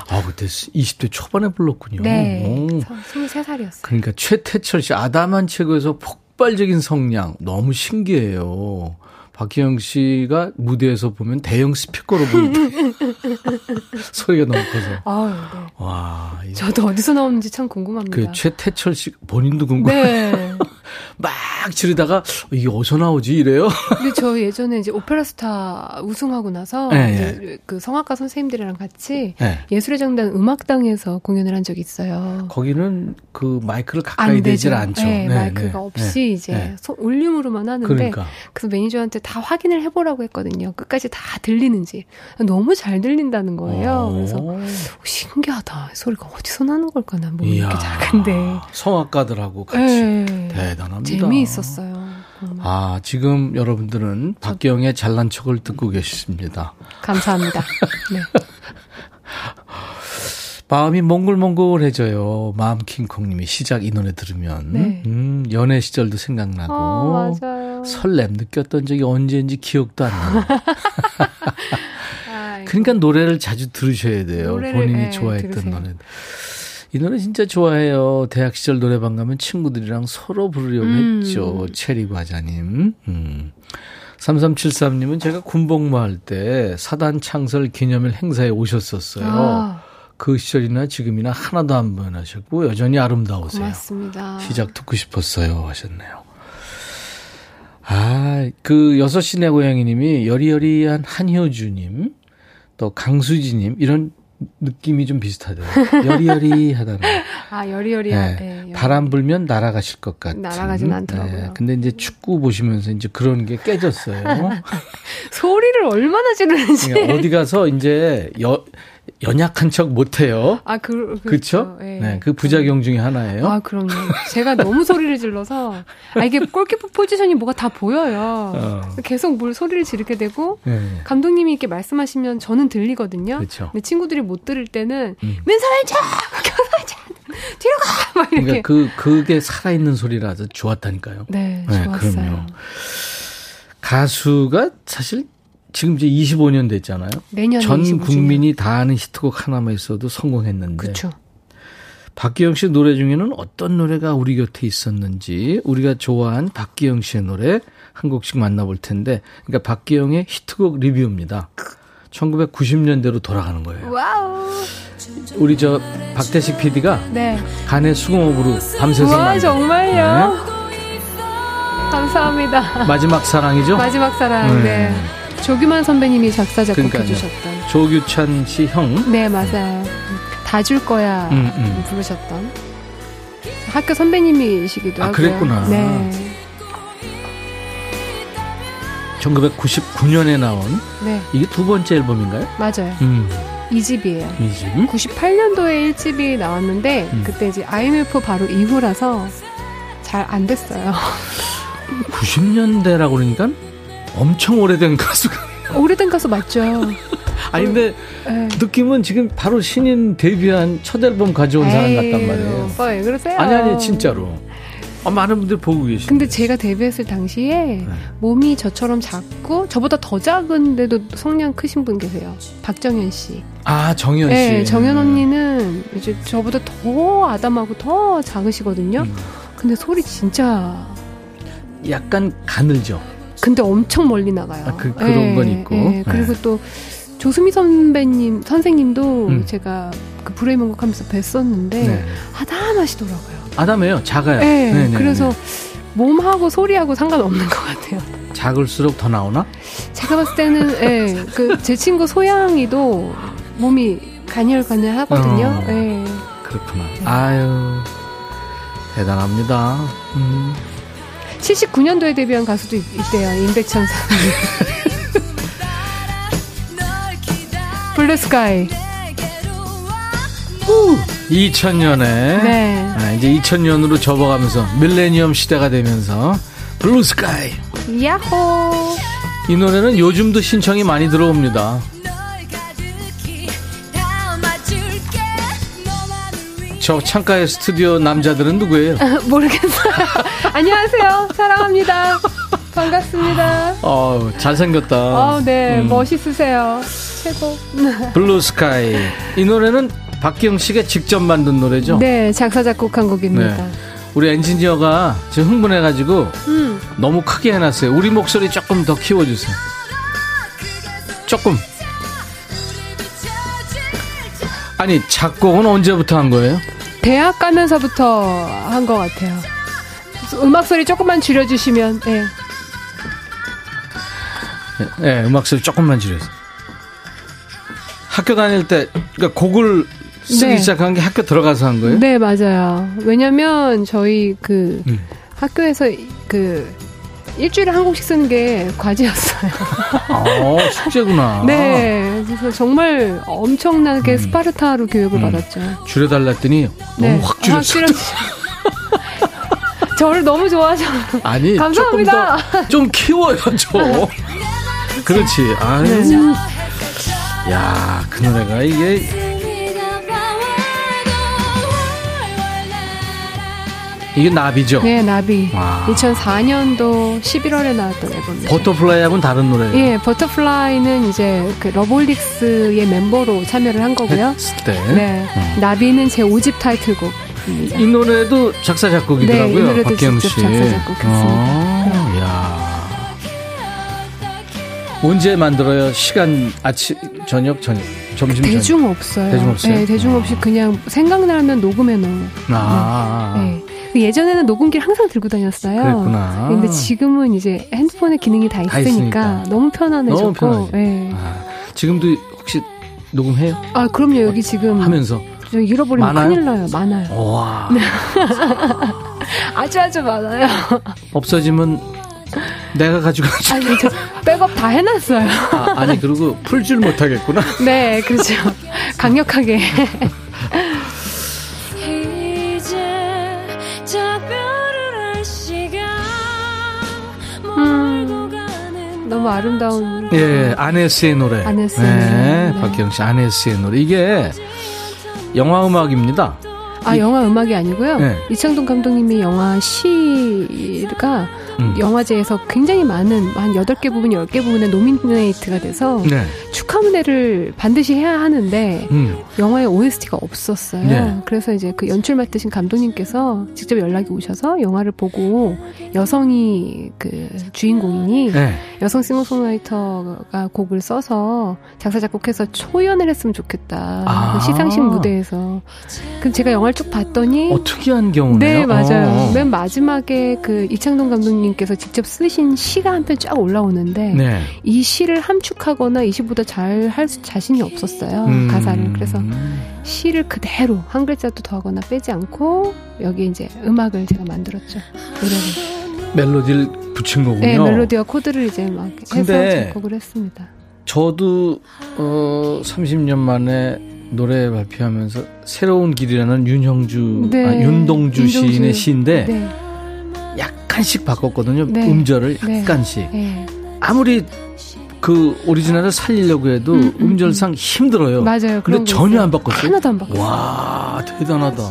Speaker 1: 아 그때 20대 초반에 불렀군요.
Speaker 7: 네.
Speaker 1: 오.
Speaker 7: 23살이었어요.
Speaker 1: 그러니까 최태철 씨 아담한 최고에서 폭발적인 성량 너무 신기해요. 박희영 씨가 무대에서 보면 대형 스피커로 보인다. 소리가 너무 커서.
Speaker 7: 아유, 네.
Speaker 1: 와. 이-
Speaker 7: 저도 어디서 나오는지 참 궁금합니다.
Speaker 1: 그 최태철 씨 본인도 궁금해.
Speaker 7: 네.
Speaker 1: 막 지르다가 이게 어디서 나오지 이래요.
Speaker 7: 근데 저 예전에 이제 오페라 스타 우승하고 나서
Speaker 1: 네,
Speaker 7: 이제 그 성악가 선생님들이랑 같이
Speaker 1: 네.
Speaker 7: 예술의 정당 음악당에서 공연을 한 적이 있어요.
Speaker 1: 거기는 그 마이크를 가까이 대질 않죠.
Speaker 7: 네,
Speaker 1: 네,
Speaker 7: 마이크가
Speaker 1: 네,
Speaker 7: 없이
Speaker 1: 네,
Speaker 7: 이제
Speaker 1: 네.
Speaker 7: 소- 올림으로만 하는데
Speaker 1: 그러니까
Speaker 7: 그래서 매니저한테 다 확인을 해보라고 했거든요. 끝까지 다 들리는지 너무 잘 들린다는 거예요.
Speaker 1: 어.
Speaker 7: 그래서 오, 신기하다. 소리가 어디서 나는 걸까? 난뭐 이렇게 작은데.
Speaker 1: 성악가들하고 같이
Speaker 7: 네.
Speaker 1: 대단합니다.
Speaker 7: 재미있었어요.
Speaker 1: 아, 지금 여러분들은 박기영의 잘난 척을 듣고 계십니다.
Speaker 7: 감사합니다. 네.
Speaker 1: 마음이 몽글몽글해져요. 마음 킹콩님이 시작 이 노래 들으면.
Speaker 7: 네.
Speaker 1: 음, 연애 시절도 생각나고.
Speaker 7: 어, 맞아요.
Speaker 1: 설렘 느꼈던 적이 언제인지 기억도 안 나요.
Speaker 7: 아이고.
Speaker 1: 그러니까 노래를 자주 들으셔야 돼요.
Speaker 7: 노래를,
Speaker 1: 본인이
Speaker 7: 예,
Speaker 1: 좋아했던
Speaker 7: 들으세요.
Speaker 1: 노래. 이 노래 진짜 좋아해요. 대학 시절 노래방 가면 친구들이랑 서로 부르려고
Speaker 7: 음.
Speaker 1: 했죠. 체리 과자님. 음. 3373님은 제가 군복무 할 때 사단 창설 기념일 행사에 오셨었어요.
Speaker 7: 아,
Speaker 1: 그 시절이나 지금이나 하나도 안 변하셨고 여전히 아름다우세요.
Speaker 7: 고맙습니다.
Speaker 1: 시작 듣고 싶었어요 하셨네요. 아, 그 여섯 시내 고양이 님이 여리여리한 한효주 님, 또 강수지 님 이런 느낌이 좀 비슷하대요. 여리여리하다는.
Speaker 7: 아, 여리여리한.
Speaker 1: 네,
Speaker 7: 네, 여리-
Speaker 1: 바람 불면 날아가실 것 같은.
Speaker 7: 날아가진 않더라고요.
Speaker 1: 근데 이제 축구 보시면서 이제 그런 게 깨졌어요.
Speaker 7: 소리를 얼마나 지르는지.
Speaker 1: 그러니까 어디 가서 이제 여, 연약한 척 못해요.
Speaker 7: 아, 그,
Speaker 1: 그렇죠?
Speaker 7: 예.
Speaker 1: 네, 그 부작용 중에 하나예요.
Speaker 7: 아, 그럼요. 제가 너무 소리를 질러서, 아, 이게 골키퍼 포지션이 뭐가 다 보여요.
Speaker 1: 어.
Speaker 7: 계속 뭘 소리를 지르게 되고,
Speaker 1: 네.
Speaker 7: 감독님이 이렇게 말씀하시면 저는 들리거든요.
Speaker 1: 그렇죠.
Speaker 7: 근데 친구들이 못 들을 때는,
Speaker 1: 음.
Speaker 7: 쫙! 왼손을 쫙! 뒤로 가! 막 이렇게.
Speaker 1: 그러니까 그 그게 살아있는 소리라서 좋았다니까요.
Speaker 7: 네,
Speaker 1: 네,
Speaker 7: 좋았어요.
Speaker 1: 그럼요. 가수가 사실 지금 이제 25년 됐잖아요.
Speaker 7: 내년에
Speaker 1: 전
Speaker 7: 25주년.
Speaker 1: 국민이 다 아는 히트곡 하나만 있어도 성공했는데
Speaker 7: 그쵸.
Speaker 1: 박기영 씨 노래 중에는 어떤 노래가 우리 곁에 있었는지 우리가 좋아한 박기영 씨의 노래 한 곡씩 만나볼 텐데 그러니까 박기영의 히트곡 리뷰입니다. 1990년대로 돌아가는 거예요.
Speaker 7: Wow.
Speaker 1: 우리 저 박대식 PD가
Speaker 7: 네.
Speaker 1: 간의 수공업으로 밤새서 만든
Speaker 7: 정말요?
Speaker 1: 네.
Speaker 7: 감사합니다.
Speaker 1: 마지막 사랑이죠?
Speaker 7: 마지막 사랑,
Speaker 1: 네.
Speaker 7: 네. 조규만 선배님이 작사,
Speaker 1: 그러니까요.
Speaker 7: 작곡해 주셨던.
Speaker 1: 조규찬 씨 형.
Speaker 7: 네, 맞아요. 다 줄 거야.
Speaker 1: 음, 음.
Speaker 7: 부르셨던. 학교 선배님이시기도
Speaker 1: 아,
Speaker 7: 하고요.
Speaker 1: 그랬구나.
Speaker 7: 네.
Speaker 1: 1999년에 나온
Speaker 7: 네,
Speaker 1: 이게 두 번째 앨범인가요?
Speaker 7: 맞아요.
Speaker 1: 음,
Speaker 7: 이 집이에요.
Speaker 1: 이 집.
Speaker 7: 98년도에 1집이 나왔는데,
Speaker 1: 음.
Speaker 7: 그때 이제 IMF 바로 이후라서 잘 안 됐어요.
Speaker 1: 90년대라고 그러니까 엄청 오래된 가수가.
Speaker 7: 오래된 가수 맞죠?
Speaker 1: 아니 근데
Speaker 7: 네.
Speaker 1: 느낌은 지금 바로 신인 데뷔한 첫 앨범 가져온 사람 같단 말이에요.
Speaker 7: 오빠 왜 그러세요?
Speaker 1: 아니 아니 진짜로. 아, 많은 분들 보고 계시는데.
Speaker 7: 근데 제가 데뷔했을 당시에
Speaker 1: 네.
Speaker 7: 몸이 저처럼 작고 저보다 더 작은데도 성량 크신 분 계세요. 박정현 씨.
Speaker 1: 아 정현 씨.
Speaker 7: 네, 정현 언니는 이제 저보다 더 아담하고 더 작으시거든요.
Speaker 1: 음.
Speaker 7: 근데 소리 진짜
Speaker 1: 약간 가늘죠.
Speaker 7: 근데 엄청 멀리 나가요.
Speaker 1: 아, 그- 그런 건 있고.
Speaker 7: 예, 그리고
Speaker 1: 네.
Speaker 7: 또 조수미 선배님 선생님도
Speaker 1: 음.
Speaker 7: 제가 그 불의 명곡하면서 뵀었는데
Speaker 1: 네.
Speaker 7: 아담하시더라고요.
Speaker 1: 아담해요. 작아요.
Speaker 7: 네,
Speaker 1: 네, 네,
Speaker 7: 그래서
Speaker 1: 네.
Speaker 7: 몸하고 소리하고 상관없는 것 같아요.
Speaker 1: 작을수록 더 나오나?
Speaker 7: 제가 봤을 때는 예, 그 제 친구 소양이도 몸이 가늘가늘 하거든요.
Speaker 1: 어.
Speaker 7: 예.
Speaker 1: 그렇구나. 아유 대단합니다. 음.
Speaker 7: 79년도에 데뷔한 가수도 있, 대요 임백천 선생님. Blue Sky.
Speaker 1: 2000년에
Speaker 7: 네.
Speaker 1: 아, 이제 2000년으로 접어가면서 밀레니엄 시대가 되면서 Blue Sky
Speaker 7: 야호.
Speaker 1: 이 노래는 요즘도 신청이 많이 들어옵니다. 저 창가의 스튜디오 남자들은 누구예요?
Speaker 7: 모르겠어요. 안녕하세요. 사랑합니다. 반갑습니다.
Speaker 1: 어 잘생겼다.
Speaker 7: 아, 네.
Speaker 1: 음.
Speaker 7: 멋있으세요. 최고.
Speaker 1: Blue Sky 이 노래는 박기영 씨가 직접 만든 노래죠?
Speaker 7: 네, 작사 작곡한 곡입니다.
Speaker 1: 네. 우리 엔지니어가 지금 흥분해가지고
Speaker 7: 음.
Speaker 1: 너무 크게 해놨어요. 우리 목소리 조금 더 키워주세요. 조금. 아니 작곡은 언제부터 한 거예요?
Speaker 7: 대학 가면서부터 한 것 같아요. 음악 소리 조금만 줄여주시면, 네.
Speaker 1: 네, 음악 소리 조금만 줄여서. 학교 다닐 때 그러니까 곡을 쓰기
Speaker 7: 네.
Speaker 1: 시작한 게 학교 들어가서 한 거예요?
Speaker 7: 네, 맞아요. 왜냐면 저희 그
Speaker 1: 음.
Speaker 7: 학교에서 그 일주일에 한 곡씩 쓰는 게 과제였어요.
Speaker 1: 어, 숙제구나.
Speaker 7: 네. 그래서 정말 엄청나게
Speaker 1: 음.
Speaker 7: 스파르타로 교육을
Speaker 1: 음.
Speaker 7: 받았죠.
Speaker 1: 줄여달라 했더니 너무
Speaker 7: 네.
Speaker 1: 확 줄였어.
Speaker 7: 줄였- 저를 너무 좋아하셔.
Speaker 1: 아니
Speaker 7: 감사합니다.
Speaker 1: 좀 키워요 좀. 그렇지. 아유.
Speaker 7: 네.
Speaker 1: 야, 그 노래가 이게 이게 나비죠.
Speaker 7: 네, 나비.
Speaker 1: 와.
Speaker 7: 2004년도 11월에 나왔던 앨범이죠.
Speaker 1: Butterfly하고는 다른 노래예요.
Speaker 7: 예, Butterfly는 이제 그 러브홀릭스의 멤버로 참여를 한 거고요.
Speaker 1: 때.
Speaker 7: 네. 나비는 제 5집 타이틀곡입니다.
Speaker 1: 이 노래도 작사 작곡이더라고요.
Speaker 7: 네, 이 노래도
Speaker 1: 박기영 씨.
Speaker 7: 작사, 작곡했습니다.
Speaker 1: 어, 야. 언제 만들어요? 시간 아침 저녁 저녁 점심 저녁.
Speaker 7: 대중 없어요.
Speaker 1: 대중 없어요?
Speaker 7: 네, 대중 없이 그냥 생각나면 녹음해 넣어요.
Speaker 1: 아.
Speaker 7: 네. 그 예전에는 녹음기를 항상 들고 다녔어요.
Speaker 1: 그랬구나.
Speaker 7: 근데 지금은 이제 핸드폰에 기능이
Speaker 1: 다다
Speaker 7: 있으니까,
Speaker 1: 있으니까.
Speaker 7: 너무 편안해졌고.
Speaker 1: 너무.
Speaker 7: 네.
Speaker 1: 아, 지금도 혹시 녹음해요?
Speaker 7: 아, 그럼요. 여기 지금
Speaker 1: 하면서.
Speaker 7: 저 잃어버리면
Speaker 1: 많아요?
Speaker 7: 큰일 나요. 많아요.
Speaker 1: 와.
Speaker 7: 아주 아주 많아요.
Speaker 1: 없어지면 내가 가지고 가지.
Speaker 7: 아니, 저 백업 다 해놨어요.
Speaker 1: 아, 아니 그리고 풀 줄 못하겠구나.
Speaker 7: 네, 그렇죠. 강력하게. 너무 아름다운.
Speaker 1: 예, 아네스의 노래.
Speaker 7: 아네스의
Speaker 1: 네,
Speaker 7: 노래. 네.
Speaker 1: 박기영 씨 아네스의 노래. 이게 영화 음악입니다.
Speaker 7: 아, 영화 음악이 아니고요.
Speaker 1: 네.
Speaker 7: 이창동 감독님이 영화 시가
Speaker 1: 음.
Speaker 7: 영화제에서 굉장히 많은 한 8개 부분, 10개 부분에 노미네이트가 돼서
Speaker 1: 네.
Speaker 7: 축하 무대를 반드시 해야 하는데
Speaker 1: 음.
Speaker 7: 영화에 OST가 없었어요.
Speaker 1: 네.
Speaker 7: 그래서 이제 그 연출 맡으신 감독님께서 직접 연락이 오셔서 영화를 보고 여성이 그 주인공이니
Speaker 1: 네.
Speaker 7: 여성 싱어송라이터가 곡을 써서 작사 작곡해서 초연을 했으면 좋겠다.
Speaker 1: 아.
Speaker 7: 그 시상식 무대에서. 그럼 제가 영화를 쭉 봤더니
Speaker 1: 어, 특이한 경우네요.
Speaker 7: 네, 맞아요.
Speaker 1: 어.
Speaker 7: 맨 마지막에 그 이창동 감독님 께서 직접 쓰신 시가 한 편 쫙 올라오는데
Speaker 1: 네.
Speaker 7: 이 시를 함축하거나 이 시보다 잘 할 자신이 없었어요.
Speaker 1: 음.
Speaker 7: 가사를. 그래서 시를 그대로 한 글자도 더하거나 빼지 않고 여기 이제 음악을 제가 만들었죠. 노래를.
Speaker 1: 멜로디를 붙인 거군요.
Speaker 7: 네, 멜로디와 코드를 이제 막 해서 작곡을 했습니다.
Speaker 1: 저도 어 30년 만에 노래 발표하면서 새로운 길이라는 윤형주
Speaker 7: 네.
Speaker 1: 아, 윤동주,
Speaker 7: 윤동주.
Speaker 1: 시인의 시인데
Speaker 7: 네.
Speaker 1: 약간씩 바꿨거든요.
Speaker 7: 네.
Speaker 1: 음절을
Speaker 7: 네.
Speaker 1: 약간씩.
Speaker 7: 네.
Speaker 1: 아무리 그 오리지널을 살리려고 해도
Speaker 7: 음, 음,
Speaker 1: 음, 절상 힘들어요.
Speaker 7: 맞아요.
Speaker 1: 근데 전혀
Speaker 7: 있어요.
Speaker 1: 안 바꿨어요.
Speaker 7: 하나도 안 바꿨어요.
Speaker 1: 와 대단하다.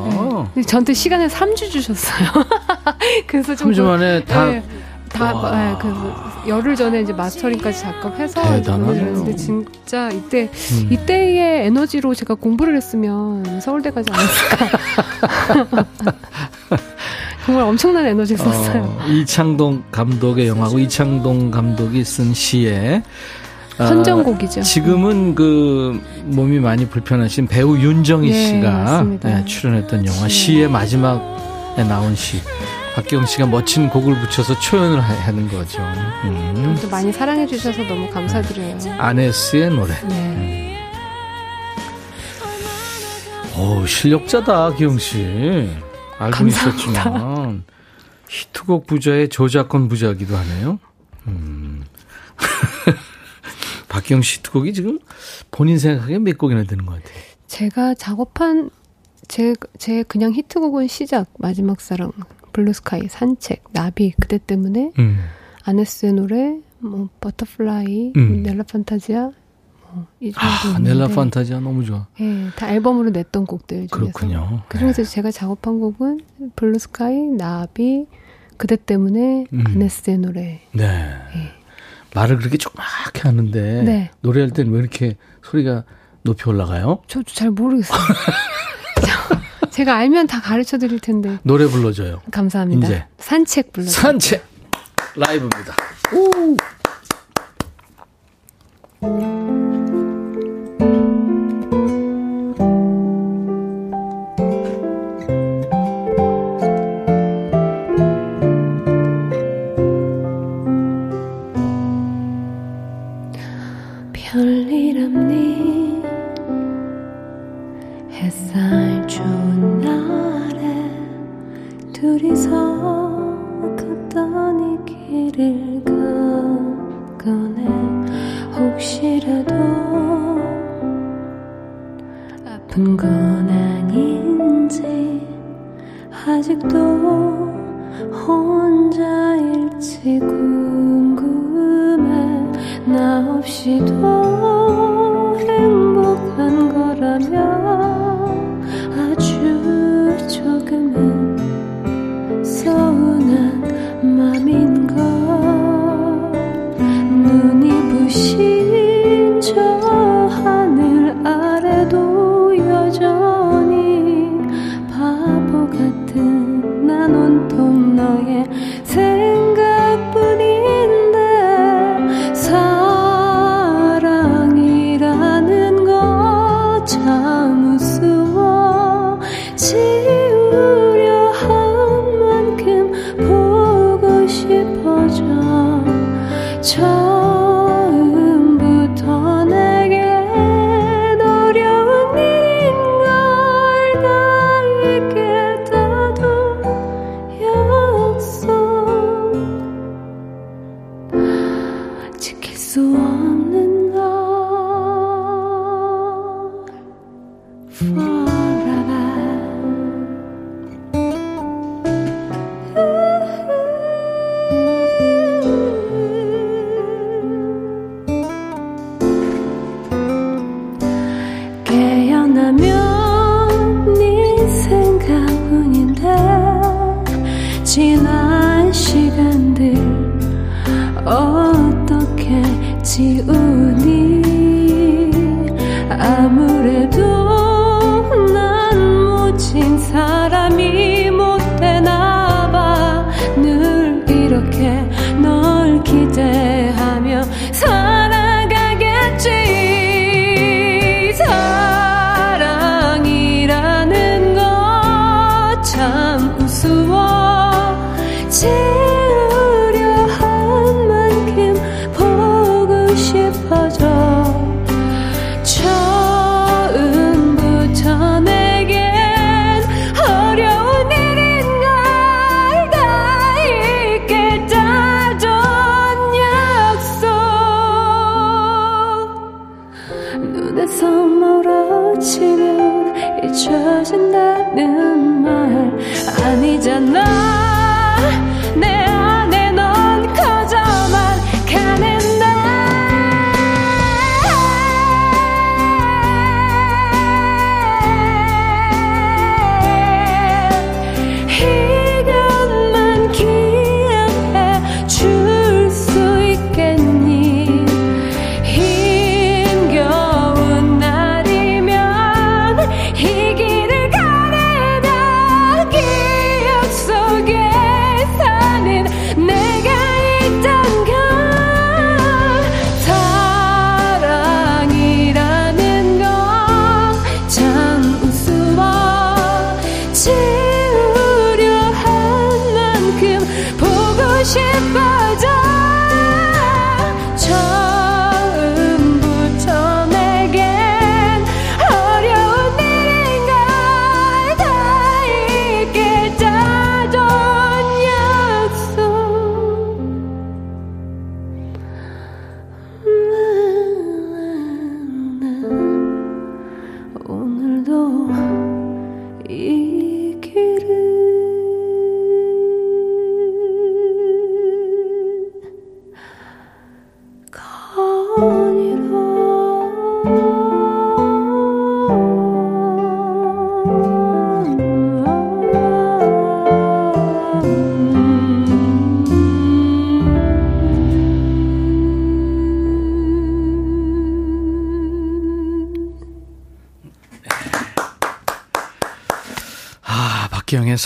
Speaker 7: 네. 저한테 시간을 3주 주셨어요. 그래서 좀
Speaker 1: 3주 만에 다
Speaker 7: 네, 다
Speaker 1: 와.
Speaker 7: 네, 그 열흘 전에 이제 마스터링까지 작업해서. 보내드렸는데 진짜 이때
Speaker 1: 음.
Speaker 7: 이때의 에너지로 제가 공부를 했으면 서울대 가지 않았을까. 정말 엄청난 에너지를 썼어요.
Speaker 1: 어, 이창동 감독의 영화고 이창동 감독이 쓴 시에 아,
Speaker 7: 선정곡이죠.
Speaker 1: 지금은 그 몸이 많이 불편하신 배우 윤정희
Speaker 7: 네,
Speaker 1: 씨가. 네, 출연했던 영화
Speaker 7: 네.
Speaker 1: 시의 마지막에 나온 시. 박기영 씨가 멋진 곡을 붙여서 초연을 하- 하는 거죠. 음.
Speaker 7: 또 많이 사랑해 주셔서 너무 감사드려요.
Speaker 1: 아네스의 노래.
Speaker 7: 네.
Speaker 1: 오, 실력자다, 기영 씨. 알고. 있었지만 히트곡 부자의 저작권 부자기도 하네요. 음. 박기영 씨 히트곡이 지금 본인 생각에 몇 곡이나 되는 것 같아요.
Speaker 7: 제가 작업한 제, 제 그냥 히트곡은 시작, 마지막 사랑, Blue Sky, 산책, 나비, 그대 때문에,
Speaker 1: 음.
Speaker 7: 아네스의 노래, 뭐, Butterfly,
Speaker 1: 음.
Speaker 7: Nella Fantasia, 뭐.
Speaker 1: 아, Nella Fantasia 너무 좋아.
Speaker 7: 예, 다 앨범으로 냈던 곡들 중에서.
Speaker 1: 그렇군요.
Speaker 7: 그 중에서 제가 작업한 곡은 Blue Sky, 나비, 그대 때문에,
Speaker 1: 음.
Speaker 7: 아네스의 노래.
Speaker 1: 네. 말을 그렇게 조그맣게 하는데
Speaker 7: 네.
Speaker 1: 노래할 때는 왜 이렇게 소리가 높이 올라가요?
Speaker 7: 저도 잘 모르겠어요. 제가 알면 다 가르쳐 드릴 텐데.
Speaker 1: 노래 불러줘요.
Speaker 7: 감사합니다.
Speaker 1: 이제.
Speaker 7: 산책 불러.
Speaker 1: 산책 라이브입니다.
Speaker 6: 별일합니 햇살 좋은 날에 둘이서 걷던 이 길을 아픈 건 아닌지 아직도
Speaker 7: 혼자일지 궁금해. 나 없이도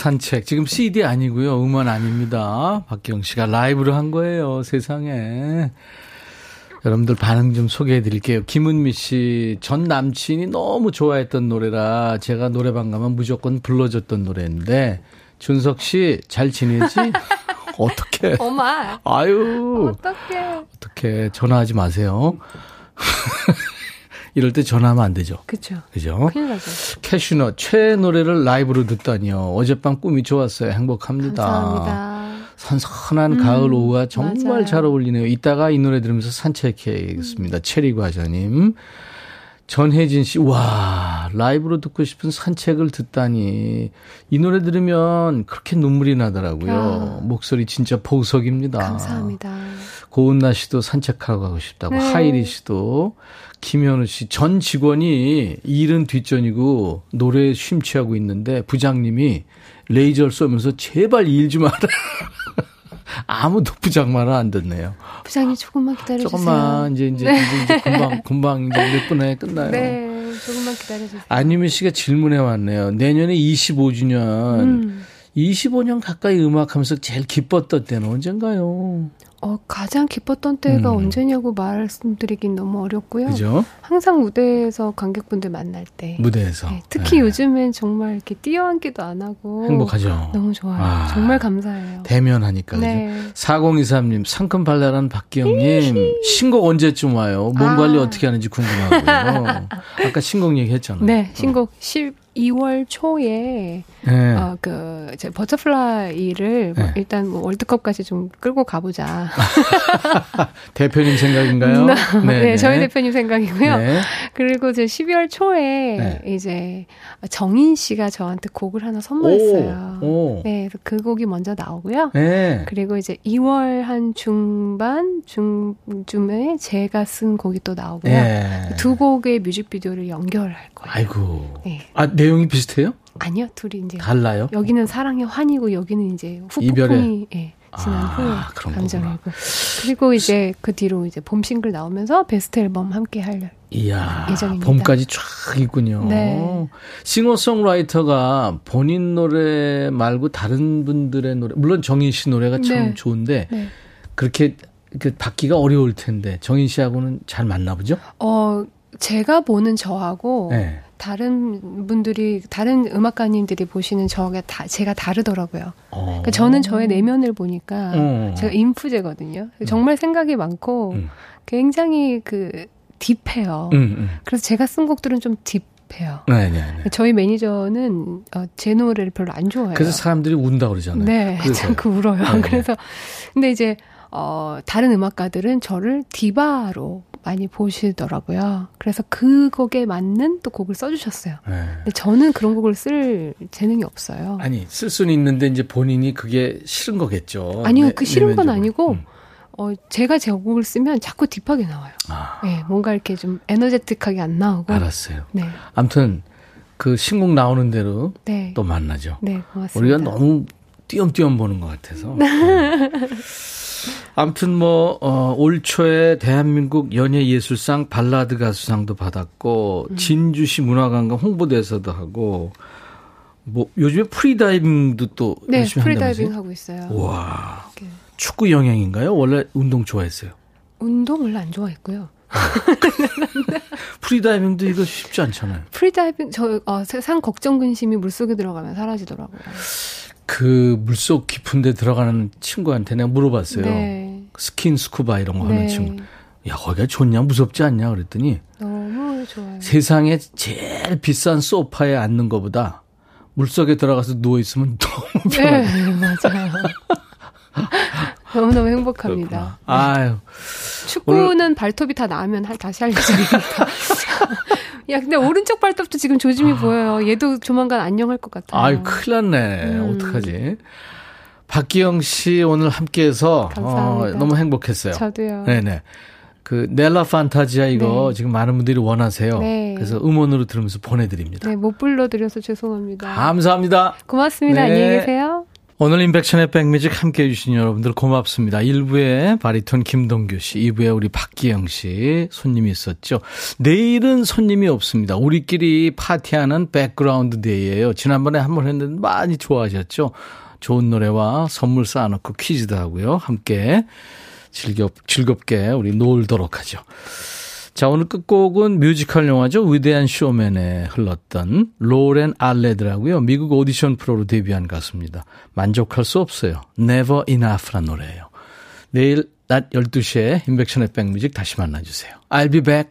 Speaker 1: 산책. 지금 CD 아니고요. 음원 아닙니다. 박기영 씨가 라이브로 한 거예요. 세상에. 여러분들 반응 좀 소개해 드릴게요. 김은미 씨, 전 남친이 너무 좋아했던 노래라 제가 노래방 가면 무조건 불러줬던 노래인데, 준석 씨, 잘 지내지? 어떻게?
Speaker 8: 어마.
Speaker 1: 아유,
Speaker 8: 어떡해.
Speaker 1: 어떻게 전화하지 마세요. 이럴 때 전화하면 안 되죠.
Speaker 8: 그쵸.
Speaker 1: 그죠?
Speaker 8: 큰일 나죠.
Speaker 1: 캐슈넛 최애 노래를 라이브로 듣다니요. 어젯밤 꿈이 좋았어요. 행복합니다.
Speaker 8: 감사합니다.
Speaker 1: 선선한
Speaker 8: 음,
Speaker 1: 가을 오후와 정말
Speaker 8: 맞아요.
Speaker 1: 잘 어울리네요. 이따가 이 노래 들으면서 산책해야겠습니다. 체리 과자님. 전혜진 씨, 와, 라이브로 듣고 싶은 산책을 듣다니. 이 노래 들으면 그렇게 눈물이 나더라고요.
Speaker 7: 아.
Speaker 1: 목소리 진짜 보석입니다.
Speaker 7: 감사합니다.
Speaker 1: 고은나 씨도 산책하고 가고 싶다고.
Speaker 7: 네.
Speaker 1: 하이리 씨도. 김현우 씨, 전 직원이 일은 뒷전이고 노래에 심취하고 있는데 부장님이 레이저를 쏘면서 제발 일 좀 하라. 아무도 부장 말을 안 듣네요.
Speaker 7: 부장님 조금만 기다려주세요.
Speaker 1: 조금만 이제 이제, 이제, 이제 금방 금방 이제 몇 분에 끝나요.
Speaker 7: 네, 조금만 기다려주세요.
Speaker 1: 안유미 씨가 질문해 왔네요. 내년에 25주년.
Speaker 7: 음.
Speaker 1: 25년 가까이 음악하면서 제일 기뻤던 때는 언젠가요?
Speaker 7: 어, 가장 기뻤던 때가
Speaker 1: 음.
Speaker 7: 언제냐고 말씀드리긴 너무 어렵고요.
Speaker 1: 그죠?
Speaker 7: 항상 무대에서 관객분들 만날 때.
Speaker 1: 무대에서.
Speaker 7: 네, 특히
Speaker 1: 네.
Speaker 7: 요즘엔 정말 이렇게 띄어 앉기도 안 하고.
Speaker 1: 행복하죠.
Speaker 7: 너무 좋아요.
Speaker 1: 아.
Speaker 7: 정말 감사해요.
Speaker 1: 대면하니까. 그죠?
Speaker 7: 네.
Speaker 1: 4023님, 상큼 발랄한 박기영님, 신곡 언제쯤 와요? 몸
Speaker 7: 아.
Speaker 1: 관리 어떻게 하는지 궁금하고요. 아까 신곡 얘기 했잖아요.
Speaker 7: 네, 신곡 12월 초에
Speaker 1: 네.
Speaker 7: 어, 그, 이제 Butterfly를 뭐
Speaker 1: 네.
Speaker 7: 일단 뭐 월드컵까지 좀 끌고 가보자.
Speaker 1: 대표님 생각인가요?
Speaker 7: 네, 저희 대표님 생각이고요.
Speaker 1: 네.
Speaker 7: 그리고 이제 12월 초에
Speaker 1: 네.
Speaker 7: 이제 정인 씨가 저한테 곡을 하나 선물했어요.
Speaker 1: 오, 오.
Speaker 7: 네, 그 곡이 먼저 나오고요.
Speaker 1: 네.
Speaker 7: 그리고 이제 2월 한 중반 중쯤에 제가 쓴 곡이 또 나오고요.
Speaker 1: 네.
Speaker 7: 두 곡의 뮤직비디오를 연결할 거예요.
Speaker 1: 아이고.
Speaker 7: 네.
Speaker 1: 아, 내용이 비슷해요?
Speaker 7: 아니요, 둘이 이제
Speaker 1: 달라요?
Speaker 7: 여기는 사랑의 환이고 여기는 이제
Speaker 1: 이별의-
Speaker 7: 후폭풍이 예, 지난
Speaker 1: 아, 그런
Speaker 7: 감정이고 그리고 이제 그 뒤로 이제 봄 싱글 나오면서 베스트 앨범 함께 할
Speaker 1: 이야.
Speaker 7: 예정입니다.
Speaker 1: 봄까지 쫙 있군요.
Speaker 7: 네.
Speaker 1: 싱어송라이터가 본인 노래 말고 다른 분들의 노래, 물론 정인 씨 노래가 참
Speaker 7: 네.
Speaker 1: 좋은데,
Speaker 7: 네.
Speaker 1: 그렇게 그 받기가 어려울 텐데, 정인 씨하고는 잘 맞나 보죠?
Speaker 7: 어 제가 보는 저하고
Speaker 1: 네.
Speaker 7: 다른 분들이 다른 음악가님들이 보시는 저가 다 제가 다르더라고요.
Speaker 1: 어.
Speaker 7: 그러니까 저는 저의 내면을 보니까
Speaker 1: 어.
Speaker 7: 제가 인프제거든요. 정말 생각이 많고
Speaker 1: 음.
Speaker 7: 굉장히 그 딥해요.
Speaker 1: 음, 음.
Speaker 7: 그래서 제가 쓴 곡들은 좀 딥해요.
Speaker 1: 네, 네, 네.
Speaker 7: 저희 매니저는 어, 제 노래를 별로 안 좋아해요.
Speaker 1: 그래서 사람들이 운다 그러잖아요.
Speaker 7: 네,
Speaker 1: 그래서요.
Speaker 7: 자꾸 울어요.
Speaker 1: 네, 네.
Speaker 7: 그래서 근데 이제 어 다른 음악가들은 저를 디바로 많이 보시더라고요. 그래서 그 곡에 맞는 또 곡을 써주셨어요.
Speaker 1: 네.
Speaker 7: 근데 저는 그런 곡을 쓸 재능이 없어요.
Speaker 1: 아니, 쓸 수는 있는데, 이제 본인이 그게 싫은 거겠죠.
Speaker 7: 아니요,
Speaker 1: 네,
Speaker 7: 그 싫은 건. 아니고
Speaker 1: 음.
Speaker 7: 어 제가 제 곡을 쓰면 자꾸 deep하게 나와요.
Speaker 1: 아,
Speaker 7: 네, 뭔가 이렇게 좀 에너제틱하게 안 나오고.
Speaker 1: 알았어요.
Speaker 7: 네,
Speaker 1: 아무튼, 그 신곡 나오는 대로
Speaker 7: 네,
Speaker 1: 또 만나죠.
Speaker 7: 네, 고맙습니다.
Speaker 1: 우리가 너무 띄엄띄엄 보는 것 같아서. 네. 아무튼 뭐, 어, 올 초에 대한민국 연예예술상 발라드 가수상도 받았고,
Speaker 7: 음.
Speaker 1: 진주시 문화관광 홍보대사도 하고, 뭐, 요즘에 프리다이빙도 또
Speaker 7: 네,
Speaker 1: 열심히
Speaker 7: 프리다이빙
Speaker 1: 한다면서요?
Speaker 7: 하고 있어요.
Speaker 1: 우와.
Speaker 7: 이렇게
Speaker 1: 축구 영향인가요? 원래 운동 좋아했어요.
Speaker 7: 운동을 안 좋아했고요.
Speaker 1: 프리다이빙도 이거 쉽지 않잖아요.
Speaker 7: 프리다이빙 저 어, 세상 걱정 근심이 물속에 들어가면 사라지더라고요.
Speaker 1: 그 물속 깊은 데 들어가는 친구한테 내가 물어봤어요.
Speaker 7: 네.
Speaker 1: 스킨 스쿠바 이런 거 하는
Speaker 7: 네.
Speaker 1: 친구. 야, 거기가 좋냐? 무섭지 않냐? 그랬더니
Speaker 7: 너무 좋아요.
Speaker 1: 세상에 제일 비싼 소파에 앉는 것보다 물속에 들어가서 누워 있으면 너무 편해.
Speaker 7: 네, 맞아요. 너무너무 행복합니다.
Speaker 1: 아유.
Speaker 7: 축구는 발톱이 다 나으면 할- 다시 할 예정입니다. 야, 근데 오른쪽 발톱도 지금 조짐이 보여요. 얘도 조만간 안녕할 것 같아요.
Speaker 1: 아유, 큰일 났네.
Speaker 7: 음.
Speaker 1: 어떡하지? 박기영 씨 오늘 함께 해서 어. 너무 행복했어요.
Speaker 7: 저도요.
Speaker 1: 네네. 그 넬라 판타지아 이거
Speaker 7: 네.
Speaker 1: 지금 많은 분들이 원하세요.
Speaker 7: 네.
Speaker 1: 그래서 음원으로 들으면서 보내드립니다.
Speaker 7: 네, 못 불러드려서 죄송합니다.
Speaker 1: 감사합니다.
Speaker 7: 고맙습니다.
Speaker 1: 네.
Speaker 7: 안녕히 계세요.
Speaker 1: 오늘 임백천의 백뮤직 함께 해 주신 여러분들 고맙습니다. 1부에 바리톤 김동규 씨, 2부에 우리 박기영 씨 손님이 있었죠. 내일은 손님이 없습니다. 우리끼리 파티하는 Background Day예요. 지난번에 한 번 했는데 많이 좋아하셨죠. 좋은 노래와 선물 쌓아놓고 퀴즈도 하고요. 함께 즐겁, 즐겁게 우리 놀도록 하죠. 자, 오늘 끝곡은 뮤지컬 영화죠. 위대한 쇼맨에 흘렀던 로렌 알레드라고요. 미국 오디션 프로로 데뷔한 가수입니다. 만족할 수 없어요. Never Enough란 노래예요. 내일 낮 12시에 임백천의 백뮤직 다시 만나주세요. I'll be back.